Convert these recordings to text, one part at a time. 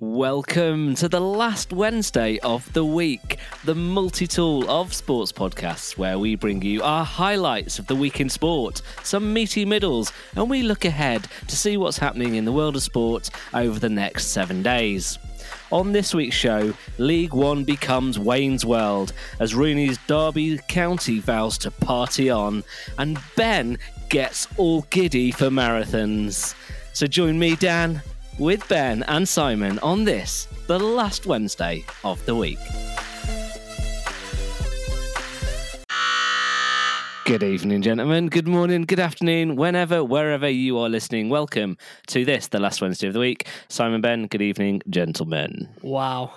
Welcome to the last Wednesday of the week, the multi tool of sports podcasts, where we bring you our highlights of the week in sport, some meaty middles, and we look ahead to see what's happening in the world of sport over the next seven days. On this week's show, League One becomes Wayne's World as Rooney's Derby County vows to party on, and Ben gets all giddy for marathons. So join me, Dan, with Ben and Simon on this, the last Wednesday of the week. Good evening, gentlemen. Good morning, good afternoon, whenever, wherever you are listening. Welcome to this, the last Wednesday of the week. Simon Ben, good evening, gentlemen. Wow.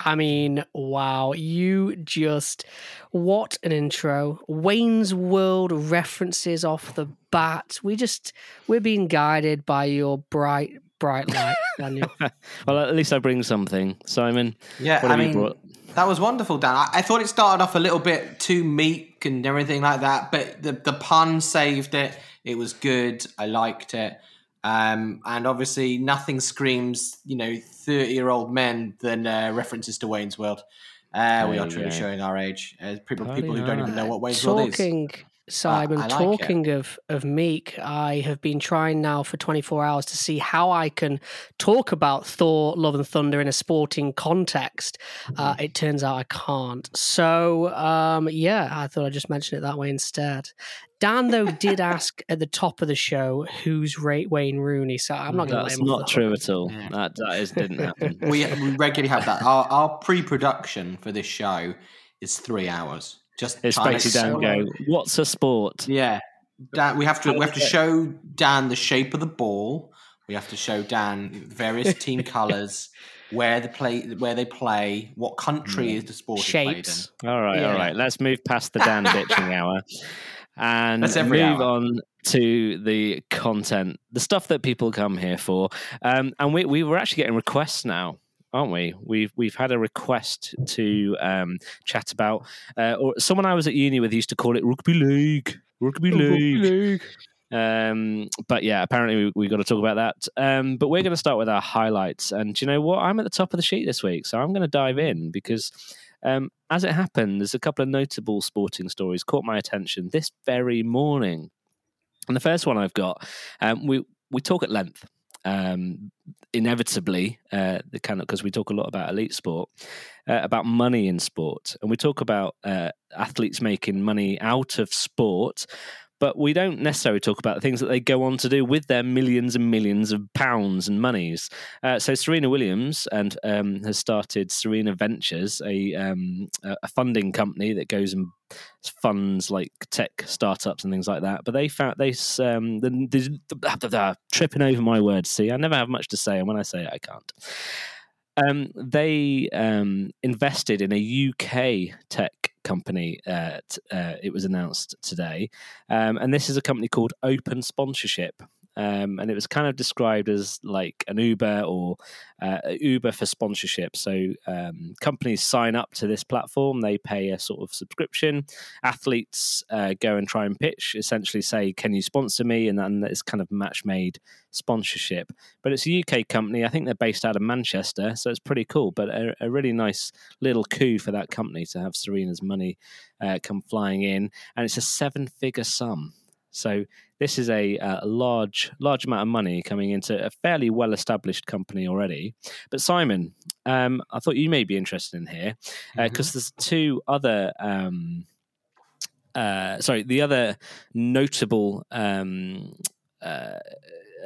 I mean, wow. You just, what an intro. Wayne's World references off the bat. We just, we're being guided by your bright, bright light, Daniel. well, at least I bring something. Simon, Yeah, what I have you mean, brought? that was wonderful, Dan. I, I thought it started off a little bit too meek and everything like that, but the, the pun saved it. It was good. I liked it. Um, and obviously, nothing screams, you know, 30 year old men than uh, references to Wayne's World. Uh, we are truly go. showing our age. Uh, people, Bloody people who don't even know what Wayne's World is. Talking, Simon, I like it. talking of, of Meek, I have been trying now for 24 hours to see how I can talk about Thor, Love and Thunder in a sporting context. Uh, Mm-hmm. it turns out I can't. So, um, yeah, I thought I'd just mention it that way instead. Dan, though, did ask at the top of the show who's Ray- Wayne Rooney, so I'm not going to That's not the hook. true at all. Yeah. That, that is, didn't happen. we, we regularly have that. Our, our pre production for this show is three hours. Just It's trying to basically Dan so go, what's a sport? Yeah, Dan. We have to we have to show Dan the shape of the ball. We have to show Dan various team colours, where they play, where they play, what country is the sport is Shapes. All right, all Yeah. right. Let's move past the Dan bitching hour and That's every move hour. on to the content, the stuff that people come here for. Um, and we we were actually getting requests now, aren't we? We've we've had a request to um, chat about, uh, or someone I was at uni with used to call it rugby league, rugby league. Um, but yeah, apparently we, we got to talk about that. Um, but we're going to start with our highlights. And do you know what? I'm at the top of the sheet this week, so I'm going to dive in because, um, as it happened, there's a couple of notable sporting stories caught my attention this very morning. And the first one I've got, um, we we talk at length. Um, inevitably, uh, the kind of because we talk a lot about elite sport, uh, about money in sport, and we talk about uh, athletes making money out of sport, but we don't necessarily talk about the things that they go on to do with their millions and millions of pounds and monies. Uh, so Serena Williams and um, has started Serena Ventures, a um, a funding company that goes and funds like tech startups and things like that. But they found they um, the, the, the, the tripping over my words. See, I never have much to say, and when I say it, I can't. Um, they um, invested in a UK tech company. Uh, t- uh, it was announced today, um, and this is a company called Open Sponsorship. Um, and it was kind of described as like an Uber or uh, Uber for sponsorship. So um, companies sign up to this platform, they pay a sort of subscription. Athletes uh, go and try and pitch, essentially say, "Can you sponsor me?" And then it's kind of match made sponsorship. But it's a UK company. I think they're based out of Manchester, so it's pretty cool. But a, a really nice little coup for that company to have Serena's money uh, come flying in, and it's a seven-figure sum. So this is a, a large, large amount of money coming into a fairly well-established company already. But Simon, um, I thought you may be interested in here because there's two other. Um, uh, sorry, the other notable um, uh,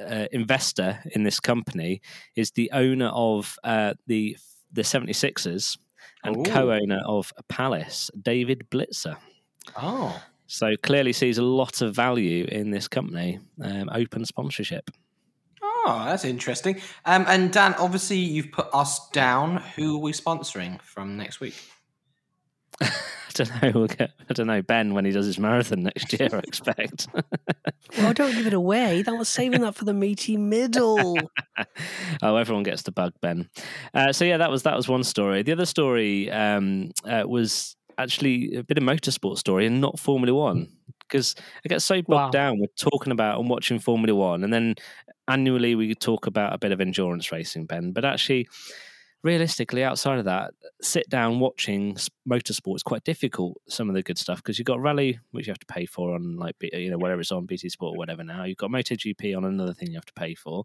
uh, investor in this company is the owner of uh, the the 76ers and Ooh. co-owner of Palace, David Blitzer. Oh, So clearly sees a lot of value in this company. Um, open sponsorship. oh, that's interesting. Um, and Dan, obviously, you've put us down. Who are we sponsoring from next week? I don't know. We'll get, I don't know Ben when he does his marathon next year. I expect. Well, don't give it away. That was saving that for the meaty middle. oh, everyone gets the bug, Ben. Uh, so yeah, that was that was one story. The other story um, uh, was actually a bit of motorsport story and not Formula One. because I get so bogged Wow. down with talking about and watching Formula One, and then annually we talk about a bit of endurance racing, Ben. But actually, realistically, outside of that, sit down watching motorsport is quite difficult. Some of the good stuff because you've got rally, which you have to pay for on like you know whatever it's on BT Sport or whatever. Now you've got MotoGP on another thing you have to pay for.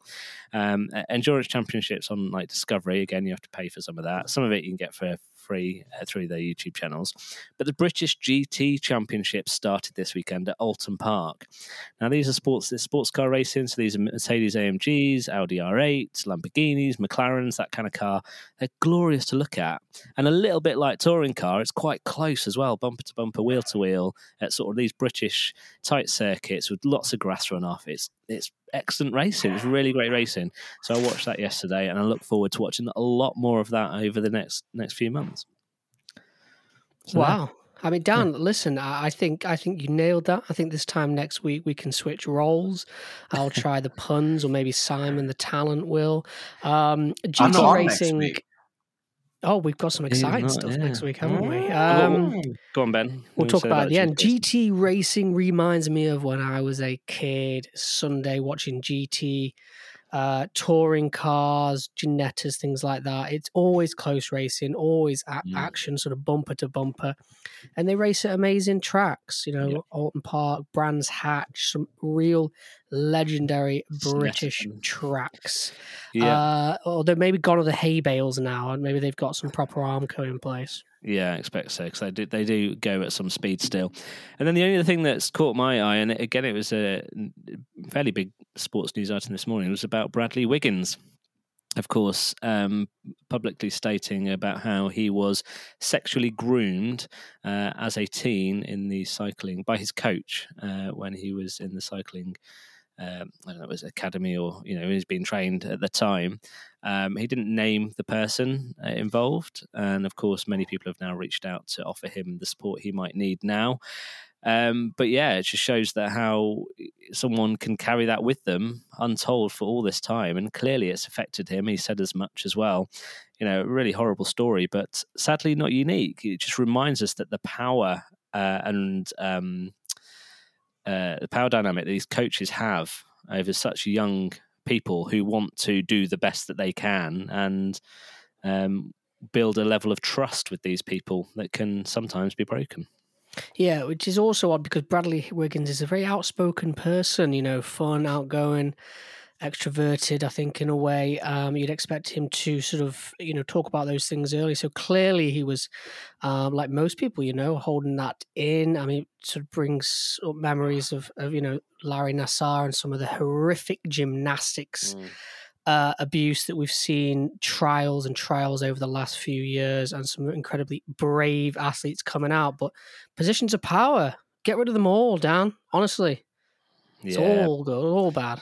Um, endurance championships on like Discovery again, you have to pay for some of that. Some of it you can get for free uh, through their YouTube channels. But the British GT Championship started this weekend at Oulton Park. Now these are sports, sports car racing. So these are Mercedes AMGs, Audi R8s, Lamborghinis, McLarens, that kind of car. They're glorious to look at, and a little bit like touring car. It's quite close as well, bumper to bumper, wheel to wheel, at sort of these British tight circuits with lots of grass run off. It's it's excellent racing. It's really great racing. So I watched that yesterday, and I look forward to watching a lot more of that over the next next few months. So, Wow. I mean, Dan, listen, I I think I think you nailed that. I think this time next week we can switch roles. I'll try the puns, or maybe Simon the talent will. Um, I'm GT not on next racing. Oh, we've got some exciting stuff yeah. next week, haven't we? Oh, Um, Go on, Ben. We'll talk about at the end. GT racing reminds me of when I was a kid, Sunday watching GT, uh, touring cars, Ginettas, things like that. It's always close racing, always a- Mm. action, sort of bumper to bumper. And they race at amazing tracks, you know, Yeah. Oulton Park, Brands Hatch, some real legendary British tracks. Yeah, Uh, although maybe gone are the hay bales now, and maybe they've got some proper Armco in place. yeah, I expect so because they do they do go at some speed still. And then the only other thing that's caught my eye, and again, it was a fairly big sports news item this morning, was about Bradley Wiggins. Of course, um, publicly stating about how he was sexually groomed uh, as a teen in the cycling by his coach uh, when he was in the cycling. Um, I don't know, it was academy or you know he was being trained at the time. Um, he didn't name the person uh, involved, and of course, many people have now reached out to offer him the support he might need now. Um, but yeah, it just shows that how someone can carry that with them untold for all this time, and clearly it's affected him. He said as much as well. You know, really horrible story, but sadly not unique. It just reminds us that the power uh, and um, uh, the power dynamic that these coaches have over such young people who want to do the best that they can and um, build a level of trust with these people that can sometimes be broken. Yeah, which is also odd because Bradley Wiggins is a very outspoken person, you know, fun, outgoing, extroverted, I think, in a way. Um, you'd expect him to sort of, you know, talk about those things early. So clearly he was, um, like most people, you know, holding that in. I mean, sort of brings up memories of, of, you know, Larry Nassar and some of the horrific gymnastics uh, abuse that we've seen trials and trials over the last few years and some incredibly brave athletes coming out but positions of power get rid of them all dan honestly. It's Yeah, all good all bad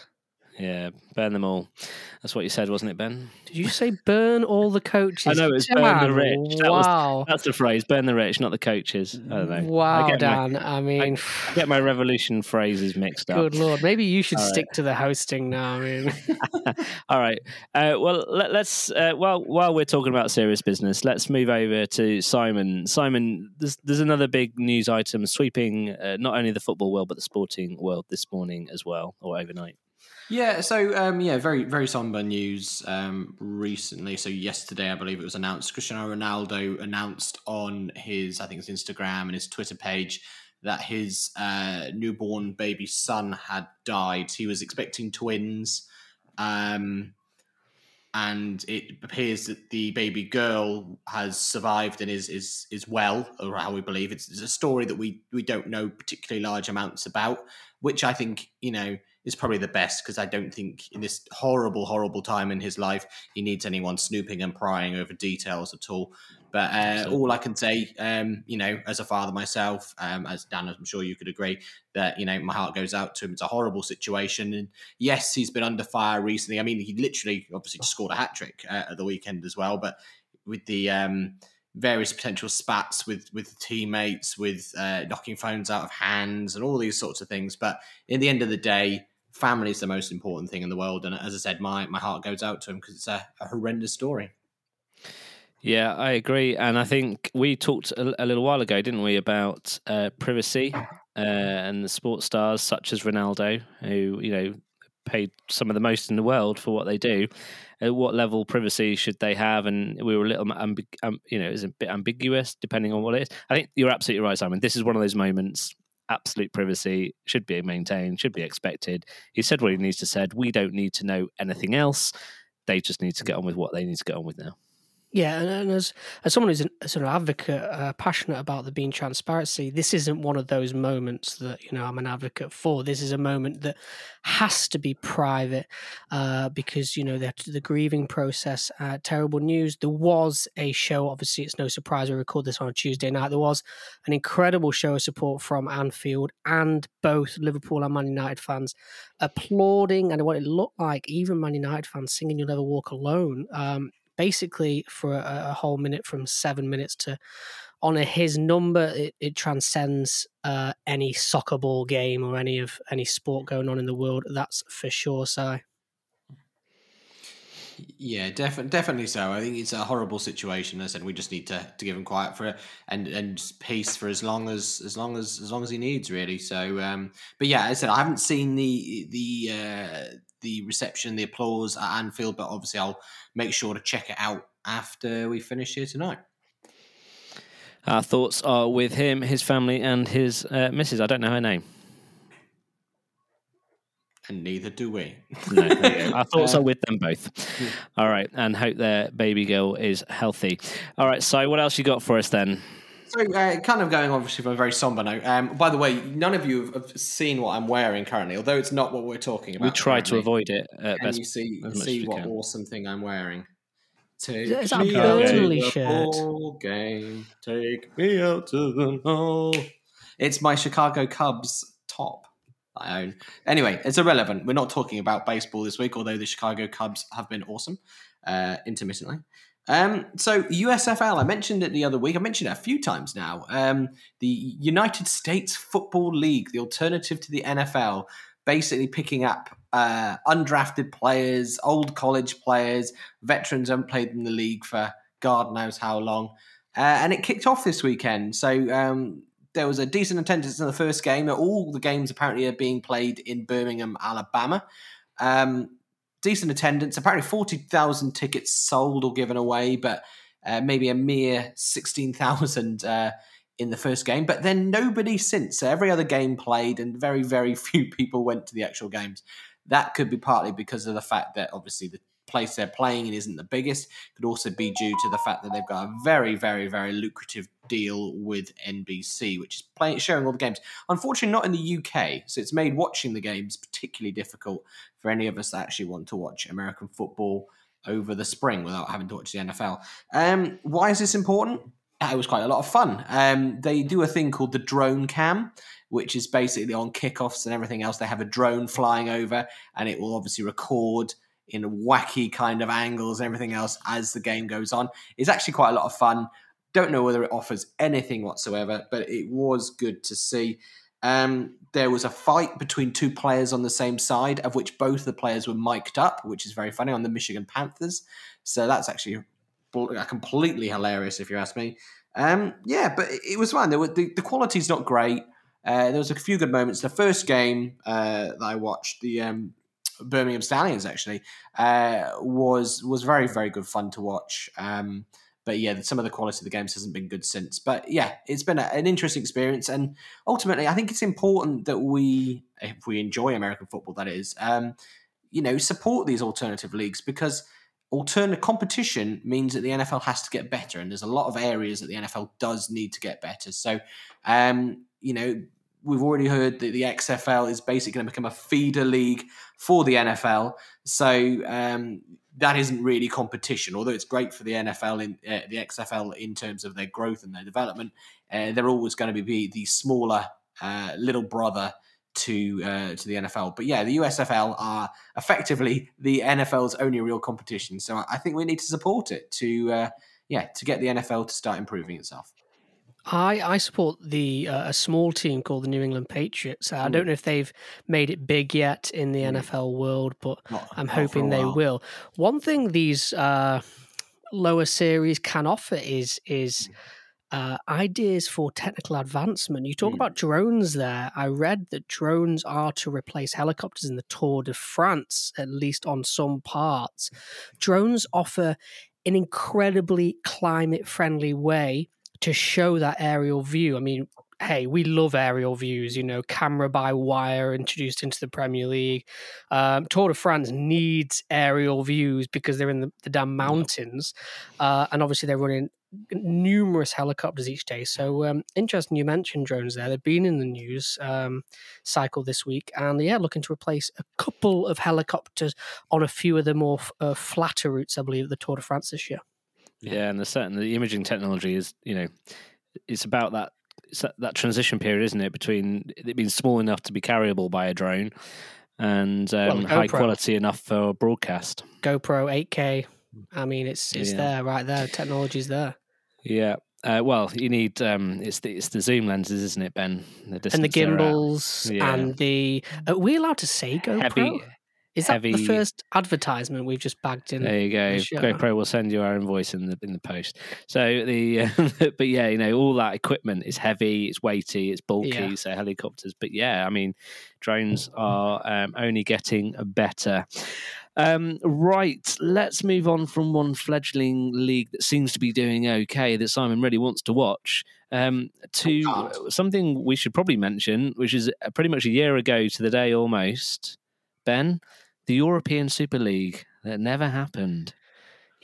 yeah, burn them all. That's what you said, wasn't it, Ben? did you say burn all the coaches I know, it's burn the rich. That was- wow That's the phrase: burn the rich, not the coaches. I don't know. wow I get my, i mean I get my revolution phrases mixed up. good lord maybe you should All right. stick to the hosting now i mean All right. Uh, well, let, us uh, while while we're talking about serious business, let's move over to Simon. Simon, there's there's another big news item sweeping uh, not only the football world but the sporting world this morning as well, or overnight. Yeah, so um, yeah, very very somber news um, recently. So yesterday, I believe it was announced. Cristiano Ronaldo announced on his, I think his Instagram and his Twitter page, that his uh, newborn baby son had died. He was expecting twins, um, and it appears that the baby girl has survived and is is is well, or how we believe. It's, it's a story that we we don't know particularly large amounts about, which I think you know is probably the best because I don't think in this horrible, horrible time in his life he needs anyone snooping and prying over details at all. But uh, all I can say, um, you know, as a father myself, um, as Dan, I'm sure you could agree that you know my heart goes out to him. It's a horrible situation, and yes, he's been under fire recently. I mean, he literally, obviously, just scored a hat trick uh, at the weekend as well. But with the um, various potential spats with with teammates, with uh, knocking phones out of hands, and all these sorts of things. But in the end of the day, family is the most important thing in the world. And as I said, my my heart goes out to him because it's a, a horrendous story. Yeah, I agree, and I think we talked a, a little while ago, didn't we, about uh, privacy uh, and the sports stars such as Ronaldo, who you know paid some of the most in the world for what they do. At what level privacy should they have? And we were a little, um, you know, is a bit ambiguous depending on what it is. I think you're absolutely right, Simon. This is one of those moments. Absolute privacy should be maintained, should be expected. He said what he needs to said. We don't need to know anything else. They just need to get on with what they need to get on with now. Yeah, and, as as someone who's an, a sort of advocate, uh, passionate about there being transparency, this isn't one of those moments that you know I'm an advocate for. This is a moment that has to be private uh, because you know the, the grieving process. Uh, terrible news. There was a show. Obviously, it's no surprise we record this on a Tuesday night. There was an incredible show of support from Anfield and both Liverpool and Man United fans applauding and what it looked like. Even Man United fans singing "You'll Never Walk Alone." Um, basically for a, a, whole minute from seven minutes to honor his number it, it transcends uh, any soccer ball game or any of any sport going on in the world that's for sure so yeah, definitely, definitely so. I think it's a horrible situation. I said we just need to, to give him quiet for and and peace for as long as as long as as long as he needs, really. So, um, but yeah, I said I haven't seen the the uh, the reception, the applause at Anfield, but obviously I'll make sure to check it out after we finish here tonight. Our thoughts are with him, his family, and his uh, missus. I don't know her name. And neither do we. no, our thoughts are with them both. All right, and hope their baby girl is healthy. All right, so what else you got for us then? So, uh, kind of going obviously from a very somber note. Um, by the way, none of you have seen what I'm wearing currently, although it's not what we're talking about. We try currently. to avoid it. Can best, you see see what awesome thing I'm wearing? Take is that a Burnley shirt? Game. Take me out to the hall. It's my Chicago Cubs top. I own. Anyway, it's irrelevant. We're not talking about baseball this week, although the Chicago Cubs have been awesome uh, intermittently. Um, so USFL, I mentioned it the other week. I mentioned it a few times now. Um, the United States Football League, the alternative to the NFL, basically picking up uh, undrafted players, old college players, veterans haven't played in the league for God knows how long. Uh, and it kicked off this weekend. So um, there was a decent attendance in the first game. All the games apparently are being played in Birmingham, Alabama. Um, decent attendance. Apparently, 40,000 tickets sold or given away, but uh, maybe a mere 16,000 uh, in the first game. But then nobody since. So every other game played, and very, very few people went to the actual games. That could be partly because of the fact that obviously the place they're playing in isn't the biggest. Could also be due to the fact that they've got a very, very, very lucrative deal with NBC, which is playing showing all the games. Unfortunately, not in the UK, so it's made watching the games particularly difficult for any of us that actually want to watch American football over the spring without having to watch the NFL. Um, why is this important? Uh, it was quite a lot of fun. Um, they do a thing called the drone cam, which is basically on kickoffs and everything else. They have a drone flying over, and it will obviously record in wacky kind of angles and everything else as the game goes on. It's actually quite a lot of fun. Don't know whether it offers anything whatsoever, but it was good to see. Um, there was a fight between two players on the same side, of which both the players were mic'd up, which is very funny on the Michigan Panthers. So that's actually completely hilarious, if you ask me. Um, yeah, but it was fun. Were, the, the quality's not great. Uh, there was a few good moments. The first game uh, that I watched, the um, Birmingham Stallions, actually, uh, was was very very good fun to watch. Um, but yeah, some of the quality of the games hasn't been good since. But yeah, it's been a, an interesting experience, and ultimately, I think it's important that we, if we enjoy American football, that is, um, you know, support these alternative leagues because alternative competition means that the NFL has to get better, and there's a lot of areas that the NFL does need to get better. So, um, you know, we've already heard that the XFL is basically going to become a feeder league for the NFL. So um, that isn't really competition, although it's great for the NFL in uh, the XFL in terms of their growth and their development. Uh, they're always going to be the smaller uh, little brother to uh, to the NFL. But yeah, the USFL are effectively the NFL's only real competition. So I think we need to support it to uh, yeah to get the NFL to start improving itself. I, I support the uh, a small team called the New England Patriots. I don't know if they've made it big yet in the NFL world, but not, I'm hoping they will. One thing these uh, lower series can offer is is uh, ideas for technical advancement. You talk Mm. about drones there. I read that drones are to replace helicopters in the Tour de France, at least on some parts. Drones offer an incredibly climate friendly way to show that aerial view. I mean, hey, we love aerial views, you know, camera by wire introduced into the Premier League. Um, Tour de France needs aerial views because they're in the, the damn mountains. Uh, and obviously, they're running numerous helicopters each day. So, um, interesting you mentioned drones there. They've been in the news um, cycle this week. And yeah, looking to replace a couple of helicopters on a few of the more f- uh, flatter routes, I believe, at the Tour de France this year. Yeah, and the certain the imaging technology is you know it's about that it's that, that transition period, isn't it, between it being small enough to be carryable by a drone and um, Well, high quality enough for broadcast. GoPro 8K. I mean, it's it's Yeah. there, right there. Technology's there. Yeah. Uh, well, you need um, it's the it's the zoom lenses, isn't it, Ben? The and the distance they're at. gimbals Yeah. and the are we allowed to say GoPro? Heavy. Is that the first advertisement we've just bagged in? There you go. Sure. GoPro will send you our invoice in the in the post. So the but yeah, you know, all that equipment is heavy, it's weighty, it's bulky. Yeah. So helicopters, but yeah, I mean, drones are um, only getting better. Um, right, let's move on from one fledgling league that seems to be doing okay that Simon really wants to watch um, to can't. something we should probably mention, which is uh, pretty much a year ago to the day almost. Ben, the European Super League that never happened.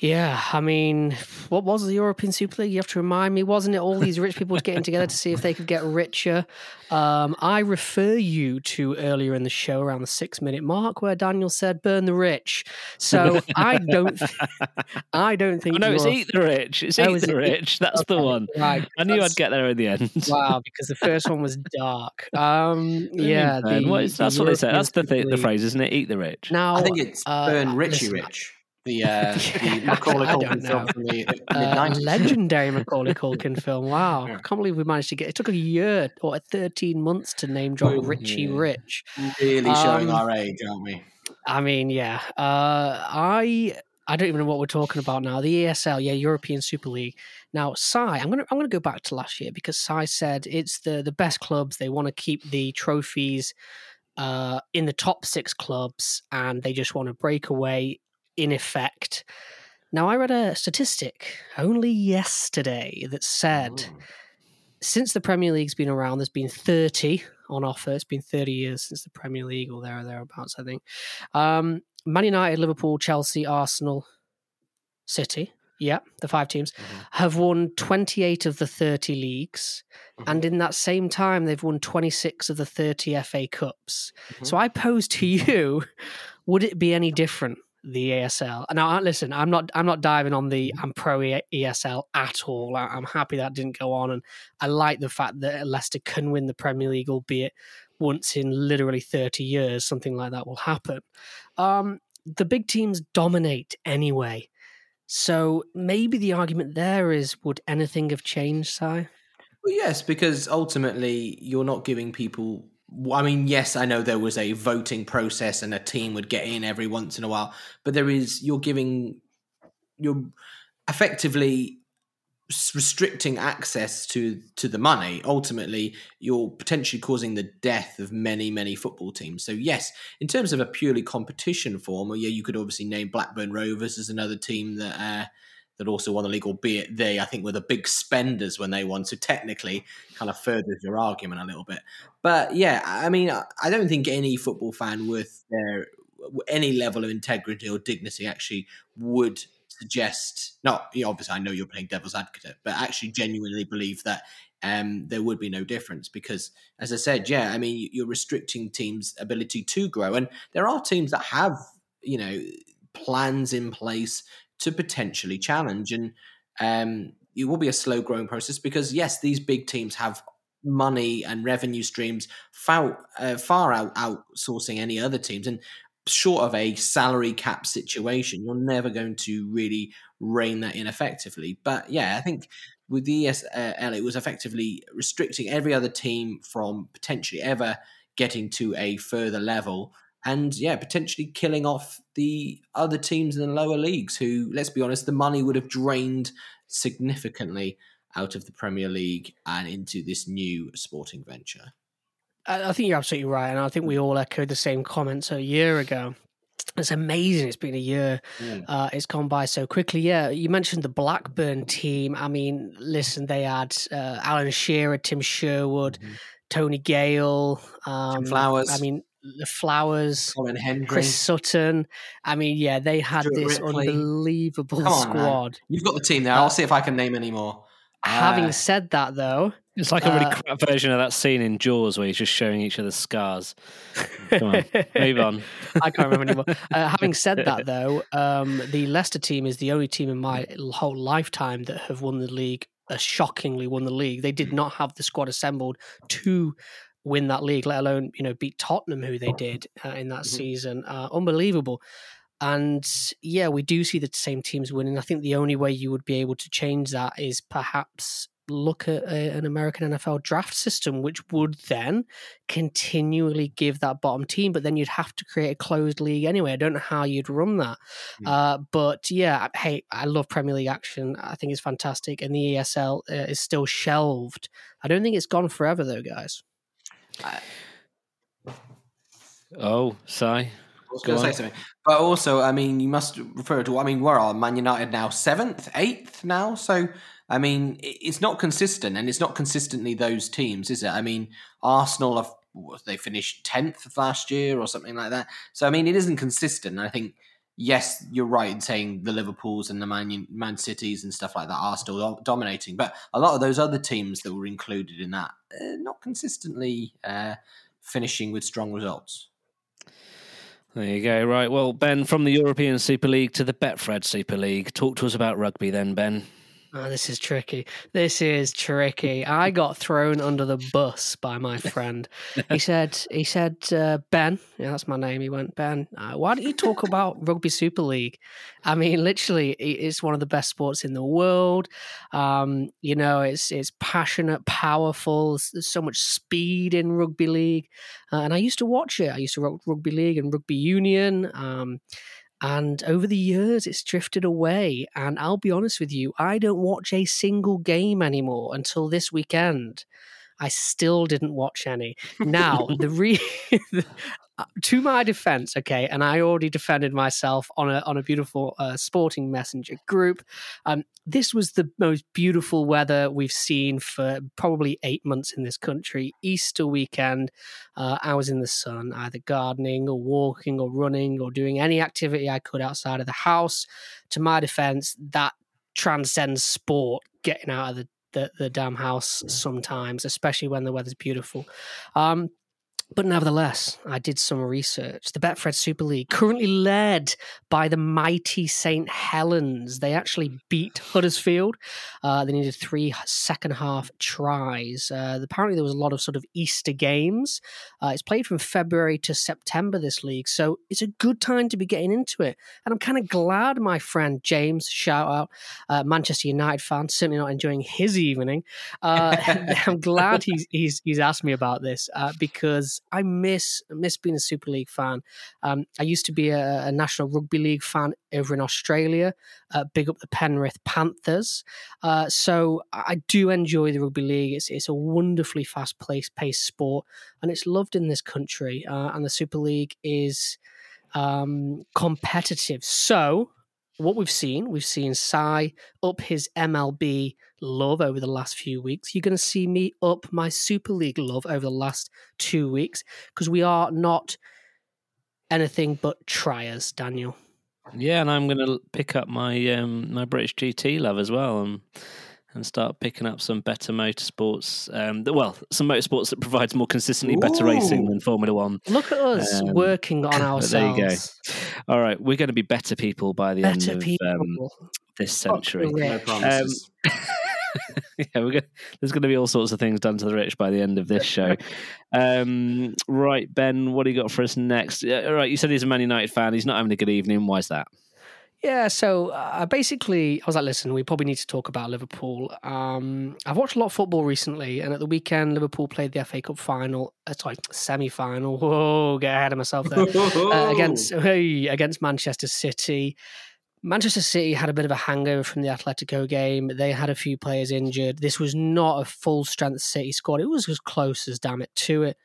Yeah, I mean, what was the European Super League? You have to remind me, wasn't it? All these rich people getting together to see if they could get richer. Um, I refer you to earlier in the show, around the six minute mark, where Daniel said, "Burn the rich." So I don't, I don't think. Oh, no, it's Eat the Rich. It's Oh, Eat is the it Eat- Rich. That's the one. Right, I knew that's- I'd get there in the end. Wow, because the first one was dark. Um, yeah, Ben, what is, the that's what they say. That's the, th- the phrase, isn't it? Eat the Rich. Now, I think it's uh, Burn Richie listen, Rich, the uh, the Macaulay Culkin film from the uh, legendary Macaulay Culkin film. Wow, Yeah. I can't believe we managed to get. It took a year or thirteen months to name drop Ooh, Richie yeah. Rich. really showing Um, our age, aren't we? I mean, yeah. Uh, I I don't even know what we're talking about now. The ESL, yeah, European Super League. Now, Si, I'm gonna I'm gonna go back to last year because Si said it's the the best clubs. They want to keep the trophies uh, in the top six clubs, and they just want to break away. In effect, now I read a statistic only yesterday that said since the Premier League's been around, there's been 30 on offer. It's been 30 years since the Premier League, or there or thereabouts, I think. Um, Man United, Liverpool, Chelsea, Arsenal, City, yeah, the five teams, Mhm. have won 28 of the 30 leagues. And in that same time, they've won 26 of the 30 FA Cups. So I pose to you, would it be any different? The ESL. Now, listen, I'm not. I'm not diving on the. I'm pro ESL at all. I'm happy that didn't go on, and I like the fact that Leicester can win the Premier League, albeit once in literally 30 years, something like that will happen. Um, the big teams dominate anyway. So maybe the argument there is would anything have changed, Si? Well, yes, because ultimately you're not giving people. I mean, yes, I know there was a voting process and a team would get in every once in a while, but there is you're giving you're effectively restricting access to to the money. Ultimately, you're potentially causing the death of many many football teams. So yes, in terms of a purely competition form, yeah, you could obviously name Blackburn Rovers as another team that. Uh, that also won the league, albeit they, I think, were the big spenders when they won. So technically, kind of furthers your argument a little bit. But yeah, I mean, I don't think any football fan worth their any level of integrity or dignity actually would suggest. Not you know, obviously, I know you're playing devil's advocate, but actually genuinely believe that um, there would be no difference because, as I said, yeah, I mean, you're restricting teams' ability to grow, and there are teams that have you know plans in place to potentially challenge, and um, it will be a slow growing process because yes, these big teams have money and revenue streams far, uh, far out outsourcing any other teams, and short of a salary cap situation, you're never going to really rein that in effectively. But yeah, I think with the ESL, it was effectively restricting every other team from potentially ever getting to a further level. And yeah, potentially killing off the other teams in the lower leagues who, let's be honest, the money would have drained significantly out of the Premier League and into this new sporting venture. I think you're absolutely right, and I think we all echoed the same comments a year ago. It's amazing. It's been a year. Mm. Uh, it's gone by so quickly. Yeah, you mentioned the Blackburn team. I mean, listen, they had uh, Alan Shearer, Tim Sherwood, Mhm. Tony Gale, um, Flowers. I mean, the Flowers, Colin Hendry. Chris Sutton. I mean, yeah, they had Stuart this Ripley. unbelievable Come on, man. squad. You've got the team there. I'll see if I can name any more. Having Uh, said that, though, It's like a really Uh, crap version of that scene in Jaws where he's just showing each other scars. Come on, move on. I can't remember anymore. Uh, having said that, though, um, the Leicester team is the only team in my whole lifetime that have won the league. Uh, shockingly, won the league. They did not have the squad assembled to win that league, let alone you know beat Tottenham, who they did uh, in that Mhm. season. Uh, unbelievable. And yeah, we do see the same teams winning. I think the only way you would be able to change that is perhaps look at a, an American NFL draft system, which would then continually give that bottom team, but then you'd have to create a closed league anyway. I don't know how you'd run that. Mm. Uh, but yeah, hey, I love Premier League action. I think it's fantastic. And the ESL uh, is still shelved. I don't think it's gone forever, though, guys. Oh, Si. I was going to say something, but also, I mean, you must refer to. I mean, where are Man United now? Seventh, eighth now. So, I mean, it's not consistent, and it's not consistently those teams, is it? I mean, Arsenal have they finished tenth last year or something like that. So, I mean, it isn't consistent. I think yes, you're right in saying the Liverpools and the Man Man Cities and stuff like that are still dominating, but a lot of those other teams that were included in that, uh, not consistently uh, finishing with strong results. There you go. Right. Well, Ben, from the European Super League to the Betfred Super League, talk to us about rugby then, Ben. Oh, this is tricky. This is tricky. I got thrown under the bus by my friend. He said, "He said, uh, Ben, yeah, that's my name." He went, "Ben, uh, why don't you talk about Rugby Super League? I mean, literally, it's one of the best sports in the world. Um, you know, it's it's passionate, powerful. There's, so much speed in rugby league, uh, and I used to watch it. I used to watch rugby league and rugby union." Um, and over the years, it's drifted away. And I'll be honest with you, I don't watch a single game anymore until this weekend. I still didn't watch any. Now, the re to my defense, okay, and I already defended myself on a on a beautiful uh, sporting messenger group. Um, this was the most beautiful weather we've seen for probably eight months in this country. Easter weekend, uh, I was in the sun, either gardening or walking or running or doing any activity I could outside of the house. To my defense, that transcends sport, getting out of the, the, the damn house sometimes, especially when the weather's beautiful. Um, but nevertheless, I did some research. The Betfred Super League, currently led by the mighty St. Helens, they actually beat Huddersfield. Uh, they needed three second half tries. Uh, apparently, there was a lot of sort of Easter games. Uh, it's played from February to September, this league. So it's a good time to be getting into it. And I'm kind of glad my friend James, shout out, uh, Manchester United fan, certainly not enjoying his evening. Uh, I'm glad he's, he's, he's asked me about this uh, I miss miss being a Super League fan. Um, I used to be a, a National Rugby League fan over in Australia. Uh, big up the Penrith Panthers. Uh, so I do enjoy the rugby league. It's it's a wonderfully fast paced sport, and it's loved in this country. Uh, and the Super League is um, competitive. So what we've seen, we've seen Si up his MLB love over the last few weeks. You're going to see me up my Super League love over the last two weeks because we are not anything but triers, Daniel. Yeah, and I'm going to pick up my um, my British GT love as well, and and start picking up some better motorsports. Um, well, some motorsports that provides more consistently better racing than Formula One. Look at us Um, working on but ourselves. there you go. All right, we're going to be better people by the Better end of people. um, this century. No promises. yeah, we're going there's going to be all sorts of things done to the rich by the end of this show. um, right, Ben, what do you got for us next? Yeah, all right, you said he's a Man United fan. He's not having a good evening. Why is that? Yeah, so uh, basically, I was like, listen, we probably need to talk about Liverpool. Um, I've watched a lot of football recently, and at the weekend, Liverpool played the FA Cup final, uh, sorry, semi final. Whoa, get ahead of myself there. uh, against, hey, against Manchester City. Manchester City had a bit of a hangover from the Atletico game. They had a few players injured. This was not a full strength City squad. It was as close as damn it to it.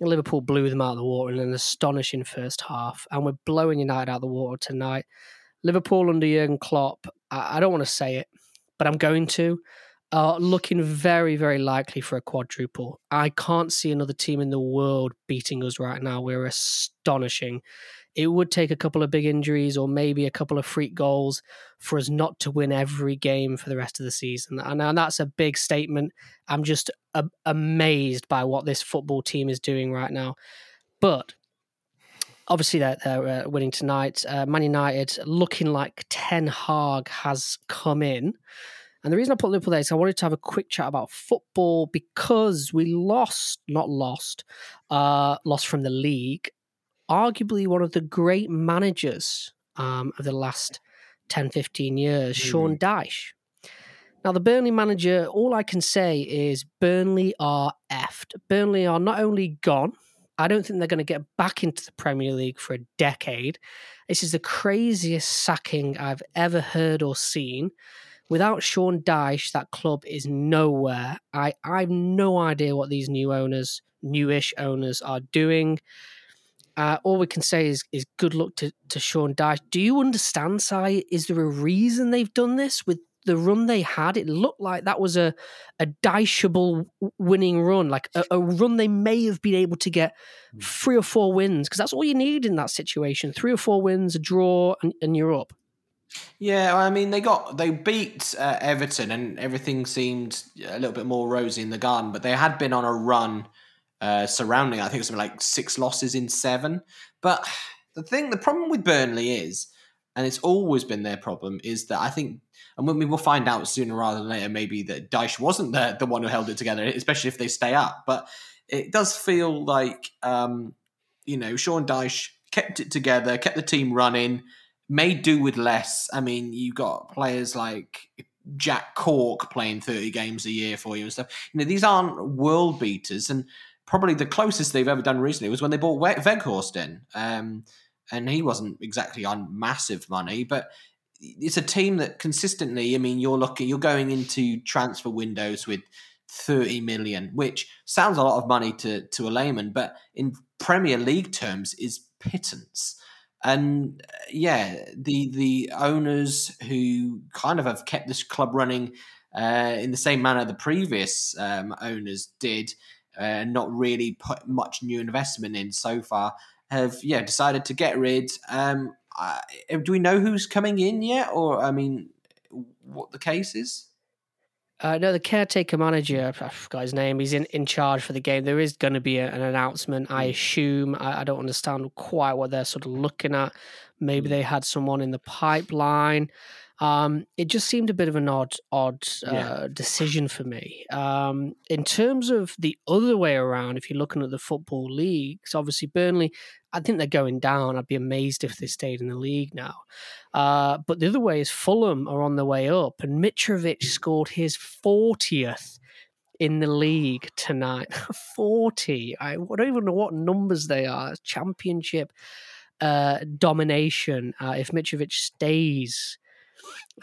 Liverpool blew them out of the water in an astonishing first half, and we're blowing United out of the water tonight. Liverpool under Jurgen Klopp, I, I don't want to say it, but I'm going to, are looking very, very likely for a quadruple. I can't see another team in the world beating us right now. We're astonishing. It would take a couple of big injuries or maybe a couple of freak goals for us not to win every game for the rest of the season. And, and that's a big statement. I'm just a- amazed by what this football team is doing right now. But obviously they're, they're uh, winning tonight. Uh, Man United looking like Ten Hag has come in. And the reason I put Liverpool there is I wanted to have a quick chat about football because we lost, not lost, uh, lost from the league. Arguably one of the great managers um, of the last 10, 15 years, mm. Sean Dyche. Now, the Burnley manager, all I can say is Burnley are effed. Burnley are not only gone, I don't think they're going to get back into the Premier League for a decade. This is the craziest sacking I've ever heard or seen. Without Sean Dyche, that club is nowhere. I, I have no idea what these new owners, newish owners, are doing. Uh, all we can say is is good luck to, to Sean Dyche. Do you understand, Si? Is there a reason they've done this with the run they had, it looked like that was a a Dycheable winning run, like a, a, run they may have been able to get hmm. three or four wins because that's all you need in that situation: three or four wins, a draw, and, and you're up. Yeah, I mean they got they beat uh, Everton and everything seemed a little bit more rosy in the garden, but they had been on a run uh, surrounding. I think it was something like six losses in seven. But the thing, the problem with Burnley is, and it's always been their problem, is that I think and we will find out sooner rather than later, maybe that Dyche wasn't the, the one who held it together, especially if they stay up. But it does feel like, um, you know, Sean Dyche kept it together, kept the team running, made do with less. I mean, you got players like Jack Cork playing 30 games a year for you and stuff. You know, these aren't world beaters. And probably the closest they've ever done recently was when they bought Weghorst in. Um, and he wasn't exactly on massive money, but it's a team that consistently. I mean, you're looking, you're going into transfer windows with 30 million, which sounds a lot of money to to a layman, but in Premier League terms is pittance. And uh, yeah, the the owners who kind of have kept this club running uh, in the same manner the previous um, owners did, uh, not really put much new investment in so far, have yeah decided to get rid. Um, uh, do we know who's coming in yet, or I mean, what the case is? Uh, no, the caretaker manager, I forgot his name. He's in, in charge for the game. There is going to be a, an announcement, I hmm. assume. I, I, don't understand quite what they're sort of looking at. Maybe hmm. they had someone in the pipeline. Um, it just seemed a bit of an odd, odd uh, yeah. decision for me. Um, in terms of the other way around, if you're looking at the football leagues, obviously Burnley, I think they're going down. I'd be amazed if they stayed in the league now. Uh, but the other way is Fulham are on the way up, and Mitrovic scored his 40th in the league tonight. 40. I don't even know what numbers they are. Championship uh, domination. Uh, if Mitrovic stays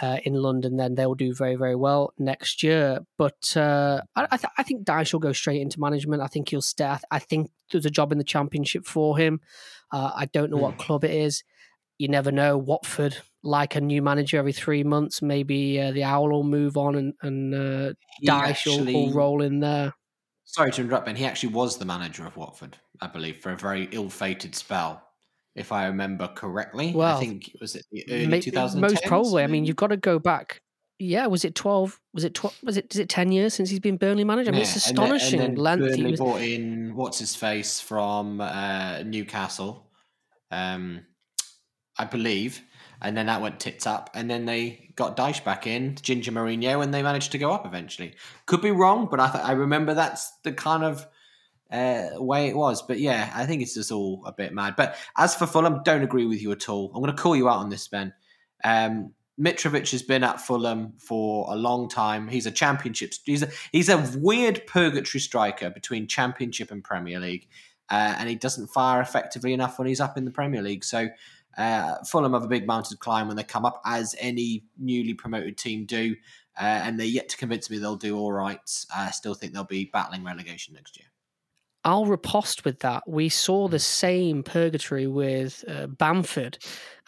uh, in London, then they'll do very, very well next year. But uh, I, I, th- I, think Dyche will go straight into management. I think he'll stay. I think there's a job in the Championship for him. Uh, I don't know what hmm. club it is. You never know. Watford, like a new manager every three months, maybe uh, the Owl will move on and, and uh, actually, will, will roll in there. Sorry to interrupt, Ben. He actually was the manager of Watford, I believe, for a very ill-fated spell if I remember correctly. Well, I think it was it the early 2010s. Most probably. I mean, you've got to go back. Yeah, was it twelve? Was it twelve? Was it? Is it ten years since he's been Burnley manager? I mean, yeah. it's astonishing and then, and then Burnley was... brought in what's his face from uh, Newcastle, um, I believe, and then that went tits up, and then they got Dyche back in, Ginger Mourinho, and they managed to go up eventually. Could be wrong, but I th- I remember that's the kind of uh, way it was. But yeah, I think it's just all a bit mad. But as for Fulham, don't agree with you at all. I'm going to call you out on this, Ben. Um, Mitrovic has been at Fulham for a long time. He's a championship. He's a he's a weird purgatory striker between Championship and Premier League, uh, and he doesn't fire effectively enough when he's up in the Premier League. So uh, Fulham have a big mountain to climb when they come up, as any newly promoted team do, uh, and they're yet to convince me they'll do all right. I still think they'll be battling relegation next year. I'll riposte with that. We saw the same purgatory with uh, Bamford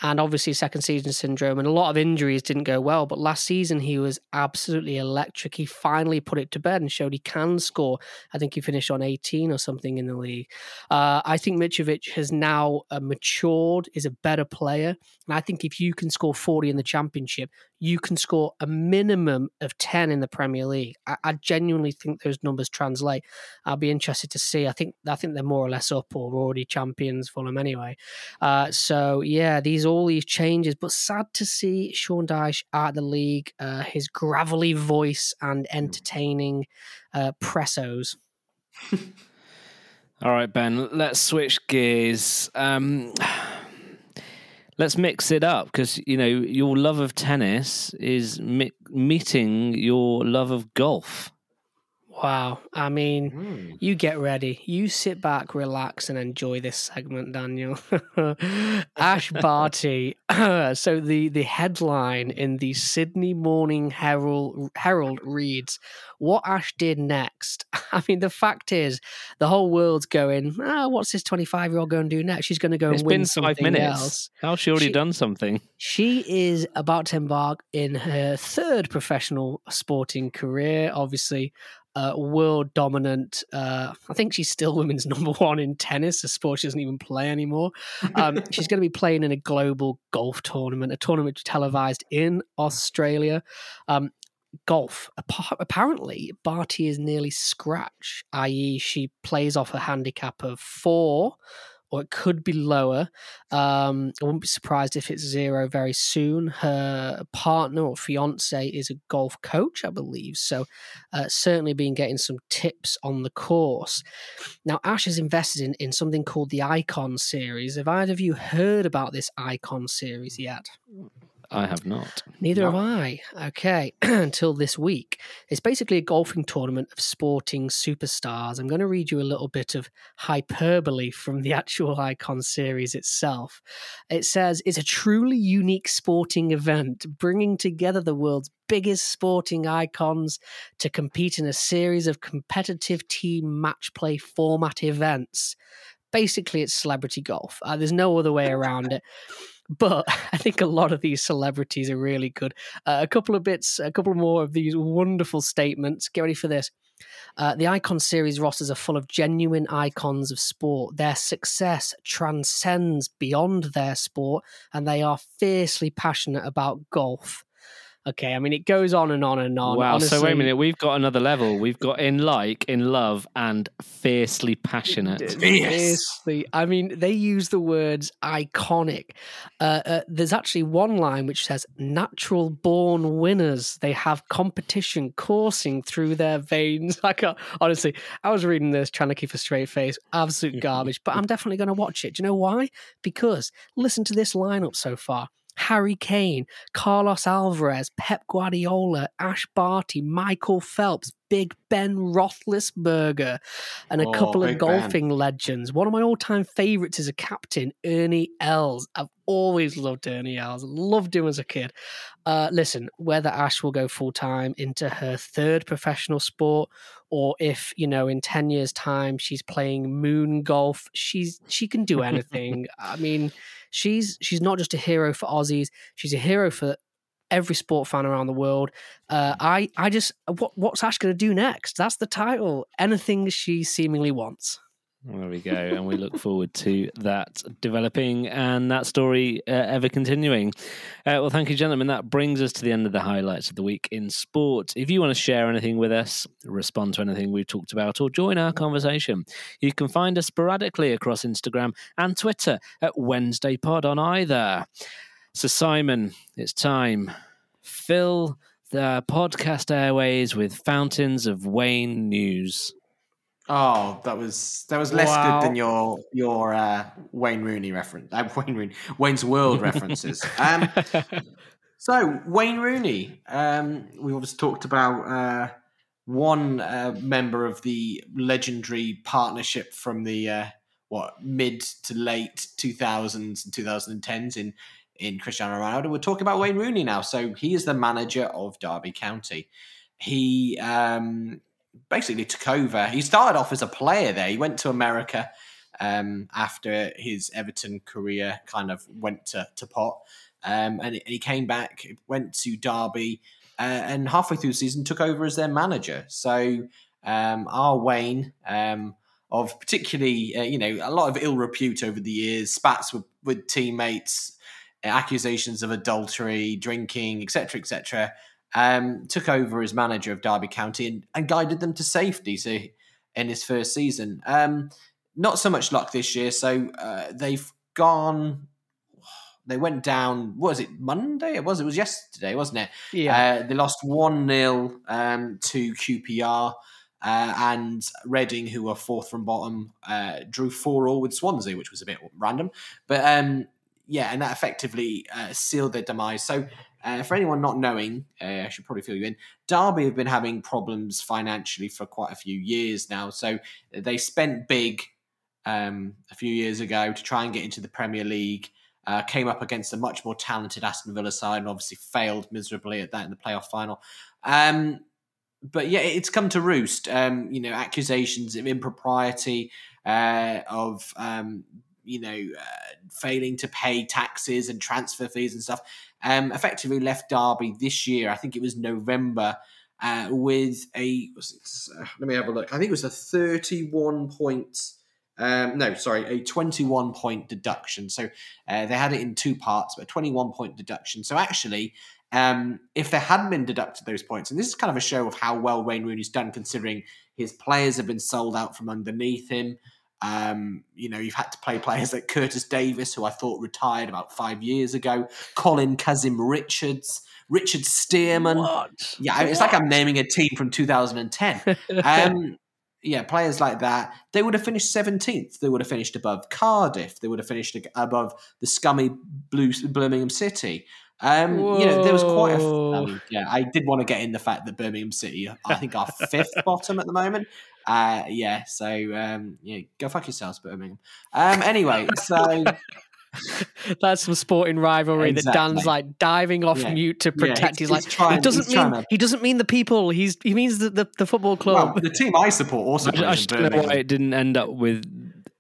and obviously second season syndrome and a lot of injuries didn't go well. But last season he was absolutely electric. He finally put it to bed and showed he can score. I think he finished on 18 or something in the league. Uh, I think Mitrovic has now uh, matured, is a better player. And I think if you can score 40 in the championship, you can score a minimum of 10 in the Premier League. I, I genuinely think those numbers translate. I'll be interested to see. I think I think they're more or less up or already champions for them anyway. Uh, so yeah, these all these changes, but sad to see Sean Dyche out of the league. Uh, his gravelly voice and entertaining uh, pressos. All right, Ben. Let's switch gears. Um, let's mix it up because you know your love of tennis is mi- meeting your love of golf. Wow. I mean, mm. you get ready. You sit back, relax, and enjoy this segment, Daniel. Ash Barty. so the, the headline in the Sydney Morning Herald Herald reads, "What Ash did next." I mean, the fact is, the whole world's going, oh, "What's this twenty-five year old going to do next?" She's going to go it's and win been five minutes. else. How's she already she, done something? She is about to embark in her third professional sporting career. Obviously, uh, world dominant. Uh, I think she's still women's number one in tennis, a sport she doesn't even play anymore. Um, she's going to be playing in a global golf tournament, a tournament televised in Australia. Um, golf. Apparently, Barty is nearly scratch, i.e., she plays off a handicap of four or it could be lower. Um, I wouldn't be surprised if it's zero very soon. Her partner or fiance is a golf coach, I believe. So, uh, certainly been getting some tips on the course. Now, Ash is invested in, in something called the Icon series. Have either of you heard about this Icon series yet? I have not. Neither no. have I. Okay, until this week. It's basically a golfing tournament of sporting superstars. I'm going to read you a little bit of hyperbole from the actual Icon series itself. It says it's a truly unique sporting event, bringing together the world's biggest sporting icons to compete in a series of competitive team match play format events. Basically, it's celebrity golf. Uh, there's no other way around it. But I think a lot of these celebrities are really good. Uh, a couple of bits, a couple more of these wonderful statements. Get ready for this. Uh, the Icon series rosters are full of genuine icons of sport. Their success transcends beyond their sport, and they are fiercely passionate about golf. Okay, I mean it goes on and on and on. Wow. Honestly, so wait a minute, we've got another level. We've got in like, in love, and fiercely passionate. Fiercely. I mean, they use the words iconic. Uh, uh, there's actually one line which says "natural born winners." They have competition coursing through their veins. Like honestly, I was reading this trying to keep a straight face. Absolute garbage. but I'm definitely going to watch it. Do you know why? Because listen to this lineup so far. Harry Kane, Carlos Alvarez, Pep Guardiola, Ash Barty, Michael Phelps, Big Ben Roethlisberger, and a oh, couple of golfing ben. legends. One of my all-time favorites is a captain, Ernie Els. I've always loved Ernie Els. Loved him as a kid. Uh, listen, whether Ash will go full time into her third professional sport, or if you know in ten years' time she's playing moon golf, she's she can do anything. I mean she's she's not just a hero for Aussies; she's a hero for every sport fan around the world. Uh, I I just what what's Ash going to do next? That's the title. Anything she seemingly wants. There we go, and we look forward to that developing and that story uh, ever continuing. Uh, well, thank you, gentlemen. That brings us to the end of the highlights of the week in sport. If you want to share anything with us, respond to anything we've talked about, or join our conversation, you can find us sporadically across Instagram and Twitter at Wednesday Pod on either. So, Simon, it's time. Fill the podcast airways with fountains of Wayne news. Oh, that was that was less Wow. good than your your uh, Wayne Rooney reference. Uh, Wayne Rooney, Wayne's World references. Um, so Wayne Rooney, um, we obviously talked about uh, one uh, member of the legendary partnership from the uh, what mid to late two thousands and 2010s in in Cristiano Ronaldo. We're talking about Wayne Rooney now. So he is the manager of Derby County. He um, basically took over. He started off as a player there. He went to America um, after his Everton career kind of went to, to pot. Um, and he came back, went to Derby, uh, and halfway through the season took over as their manager. So um, our Wayne, um, of particularly, uh, you know, a lot of ill repute over the years, spats with, with teammates, accusations of adultery, drinking, etc., etc., um, took over as manager of Derby County and, and guided them to safety. So in his first season, um, not so much luck this year. So uh, they've gone. They went down. What was it Monday? It was. It was yesterday, wasn't it? Yeah. Uh, they lost one 0 um, to QPR. Uh, and Reading, who were fourth from bottom, uh, drew four all with Swansea, which was a bit random. But um, yeah, and that effectively uh, sealed their demise. So uh, for anyone not knowing, uh, I should probably fill you in. Derby have been having problems financially for quite a few years now. So they spent big um, a few years ago to try and get into the Premier League. Uh, came up against a much more talented Aston Villa side and obviously failed miserably at that in the playoff final. Um, but yeah, it's come to roost. Um, you know, accusations of impropriety, uh, of um, you know, uh, failing to pay taxes and transfer fees and stuff, um, effectively left Derby this year. I think it was November. Uh, with a uh, let me have a look. I think it was a thirty-one point. Um, no, sorry, a twenty-one point deduction. So uh, they had it in two parts, but a twenty-one point deduction. So actually, um, if there hadn't been deducted those points, and this is kind of a show of how well Wayne Rooney's done, considering his players have been sold out from underneath him. Um, you know, you've had to play players like Curtis Davies, who I thought retired about five years ago, Colin Kazim Richards, Richard Stearman. What? Yeah, it's like I'm naming a team from 2010. Um, yeah, players like that. They would have finished 17th. They would have finished above Cardiff. They would have finished above the scummy Blue Birmingham City. Um, you know, there was quite a. Mean, yeah, I did want to get in the fact that Birmingham City, I think, are fifth bottom at the moment. Uh, yeah, so um, yeah, go fuck yourselves, Birmingham. Um, anyway, so That's some sporting rivalry that Dan's like diving off Yeah. mute to Yeah, protect. he's- he's like he's trying- he doesn't mean to- he doesn't mean the people. He's he means the the, the football well, club. the team I support also I, I just don't know Birmingham. why it didn't end up with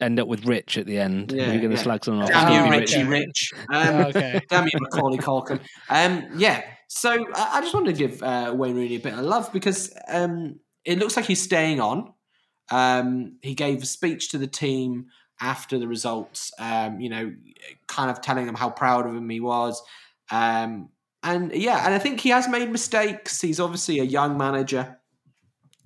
end up with Rich at the end. Yeah, you're going to yeah. slag someone off, Damn you, Richie okay. Rich. Um, okay. Damn you, Macaulay Culkin. Um, yeah. So I, I just wanted to give uh, Wayne Rooney a bit of love because um, it looks like he's staying on. Um, he gave a speech to the team after the results. Um, you know, kind of telling them how proud of him he was. Um, and yeah, and I think he has made mistakes. He's obviously a young manager.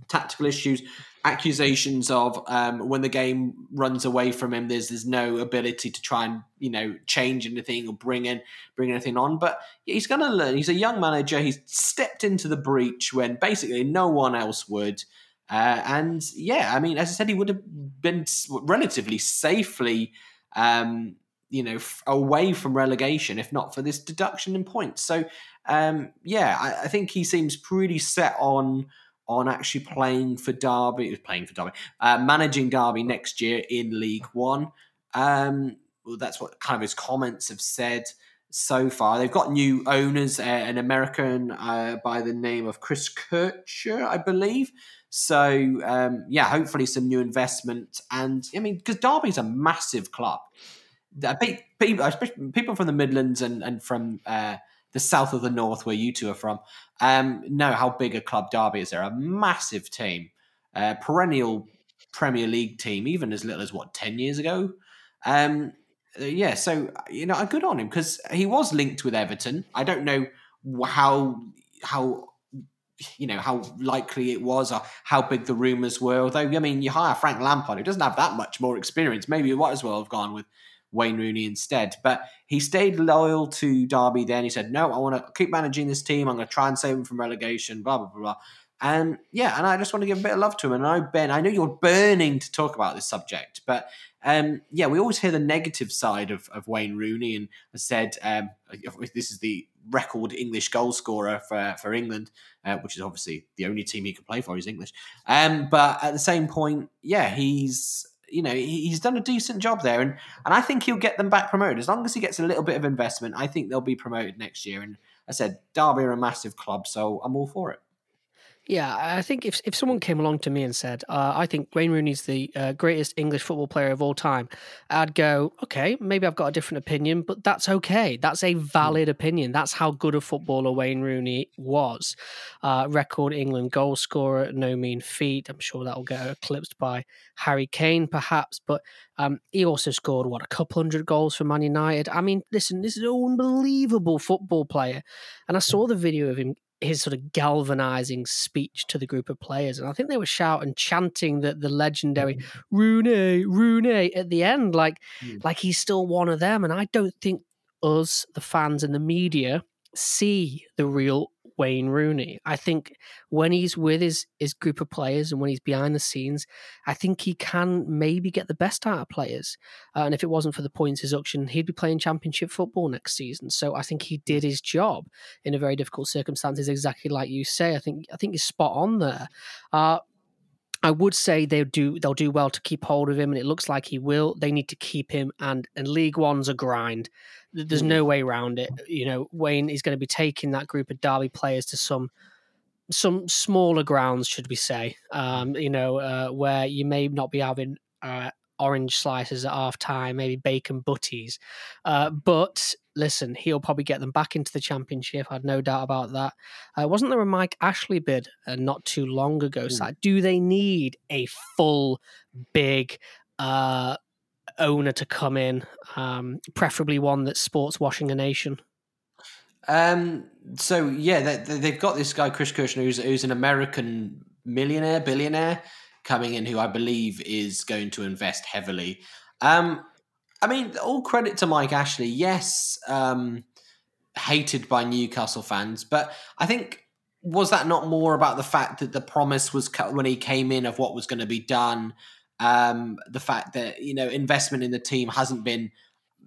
Tactical issues, accusations of um, when the game runs away from him, there's there's no ability to try and you know change anything or bring in bring anything on. But he's going to learn. He's a young manager. He's stepped into the breach when basically no one else would. Uh, and yeah, I mean, as I said, he would have been relatively safely, um, you know, f- away from relegation if not for this deduction in points. So um, yeah, I, I think he seems pretty set on on actually playing for Derby, playing for Derby, uh, managing Derby next year in League One. Um, well, that's what kind of his comments have said so far. They've got new owners, uh, an American uh, by the name of Chris Kirchner, I believe. So um, yeah, hopefully some new investment. And I mean, because Derby's a massive club. Uh, pe- People, people from the Midlands and and from uh, the south of the north, where you two are from, um, know how big a club Derby is. They're a massive team, uh, perennial Premier League team, even as little as what ten years ago. Um, uh, yeah, so you know, good on him because he was linked with Everton. I don't know how how you know how likely it was or how big the rumours were. Although I mean, you hire Frank Lampard, who doesn't have that much more experience. Maybe you might as well have gone with Wayne Rooney instead. But he stayed loyal to Derby. Then he said, "No, I want to keep managing this team. I'm going to try and save them from relegation." Blah blah blah. blah. And yeah, and I just want to give a bit of love to him. And I know Ben, I know you're burning to talk about this subject, but um, yeah, we always hear the negative side of, of Wayne Rooney. And I said um, this is the record English goal scorer for for England, uh, which is obviously the only team he can play for He's English. Um, but at the same point, yeah, he's you know he's done a decent job there, and and I think he'll get them back promoted as long as he gets a little bit of investment. I think they'll be promoted next year. And I said Derby are a massive club, so I'm all for it. Yeah, I think if if someone came along to me and said, uh, "I think Wayne Rooney's the uh, greatest English football player of all time," I'd go, "Okay, maybe I've got a different opinion, but that's okay. That's a valid opinion. That's how good a footballer Wayne Rooney was. Uh, record England goal scorer, no mean feat. I'm sure that will get eclipsed by Harry Kane, perhaps, but um, he also scored what a couple hundred goals for Man United. I mean, listen, this is an unbelievable football player, and I saw the video of him his sort of galvanizing speech to the group of players. And I think they were shouting, chanting that the legendary mm. Rooney, Rooney at the end, like mm. like he's still one of them. And I don't think us, the fans and the media, see the real Wayne Rooney. I think when he's with his his group of players and when he's behind the scenes, I think he can maybe get the best out of players. Uh, and if it wasn't for the points deduction, he'd be playing championship football next season. So I think he did his job in a very difficult circumstances, exactly like you say. I think I think he's spot on there. Uh, I would say they'll do they'll do well to keep hold of him, and it looks like he will. They need to keep him, and and League One's a grind. There's no way around it. You know, Wayne is going to be taking that group of Derby players to some some smaller grounds, should we say? Um, you know, uh, where you may not be having uh, orange slices at half time, maybe bacon butties. Uh, but listen, he'll probably get them back into the championship. I had no doubt about that. Uh, wasn't there a Mike Ashley bid uh, not too long ago? So, hmm. do they need a full, big uh, owner to come in, um, preferably one that's sports washing a nation? Um, so yeah, they, have got this guy Chris Kirchner, who's, who's an American millionaire, billionaire, coming in, who I believe is going to invest heavily. Um, I mean, all credit to Mike Ashley. Yes, um, hated by Newcastle fans, but I think was that not more about the fact that the promise was cut when he came in of what was going to be done, um, the fact that you know investment in the team hasn't been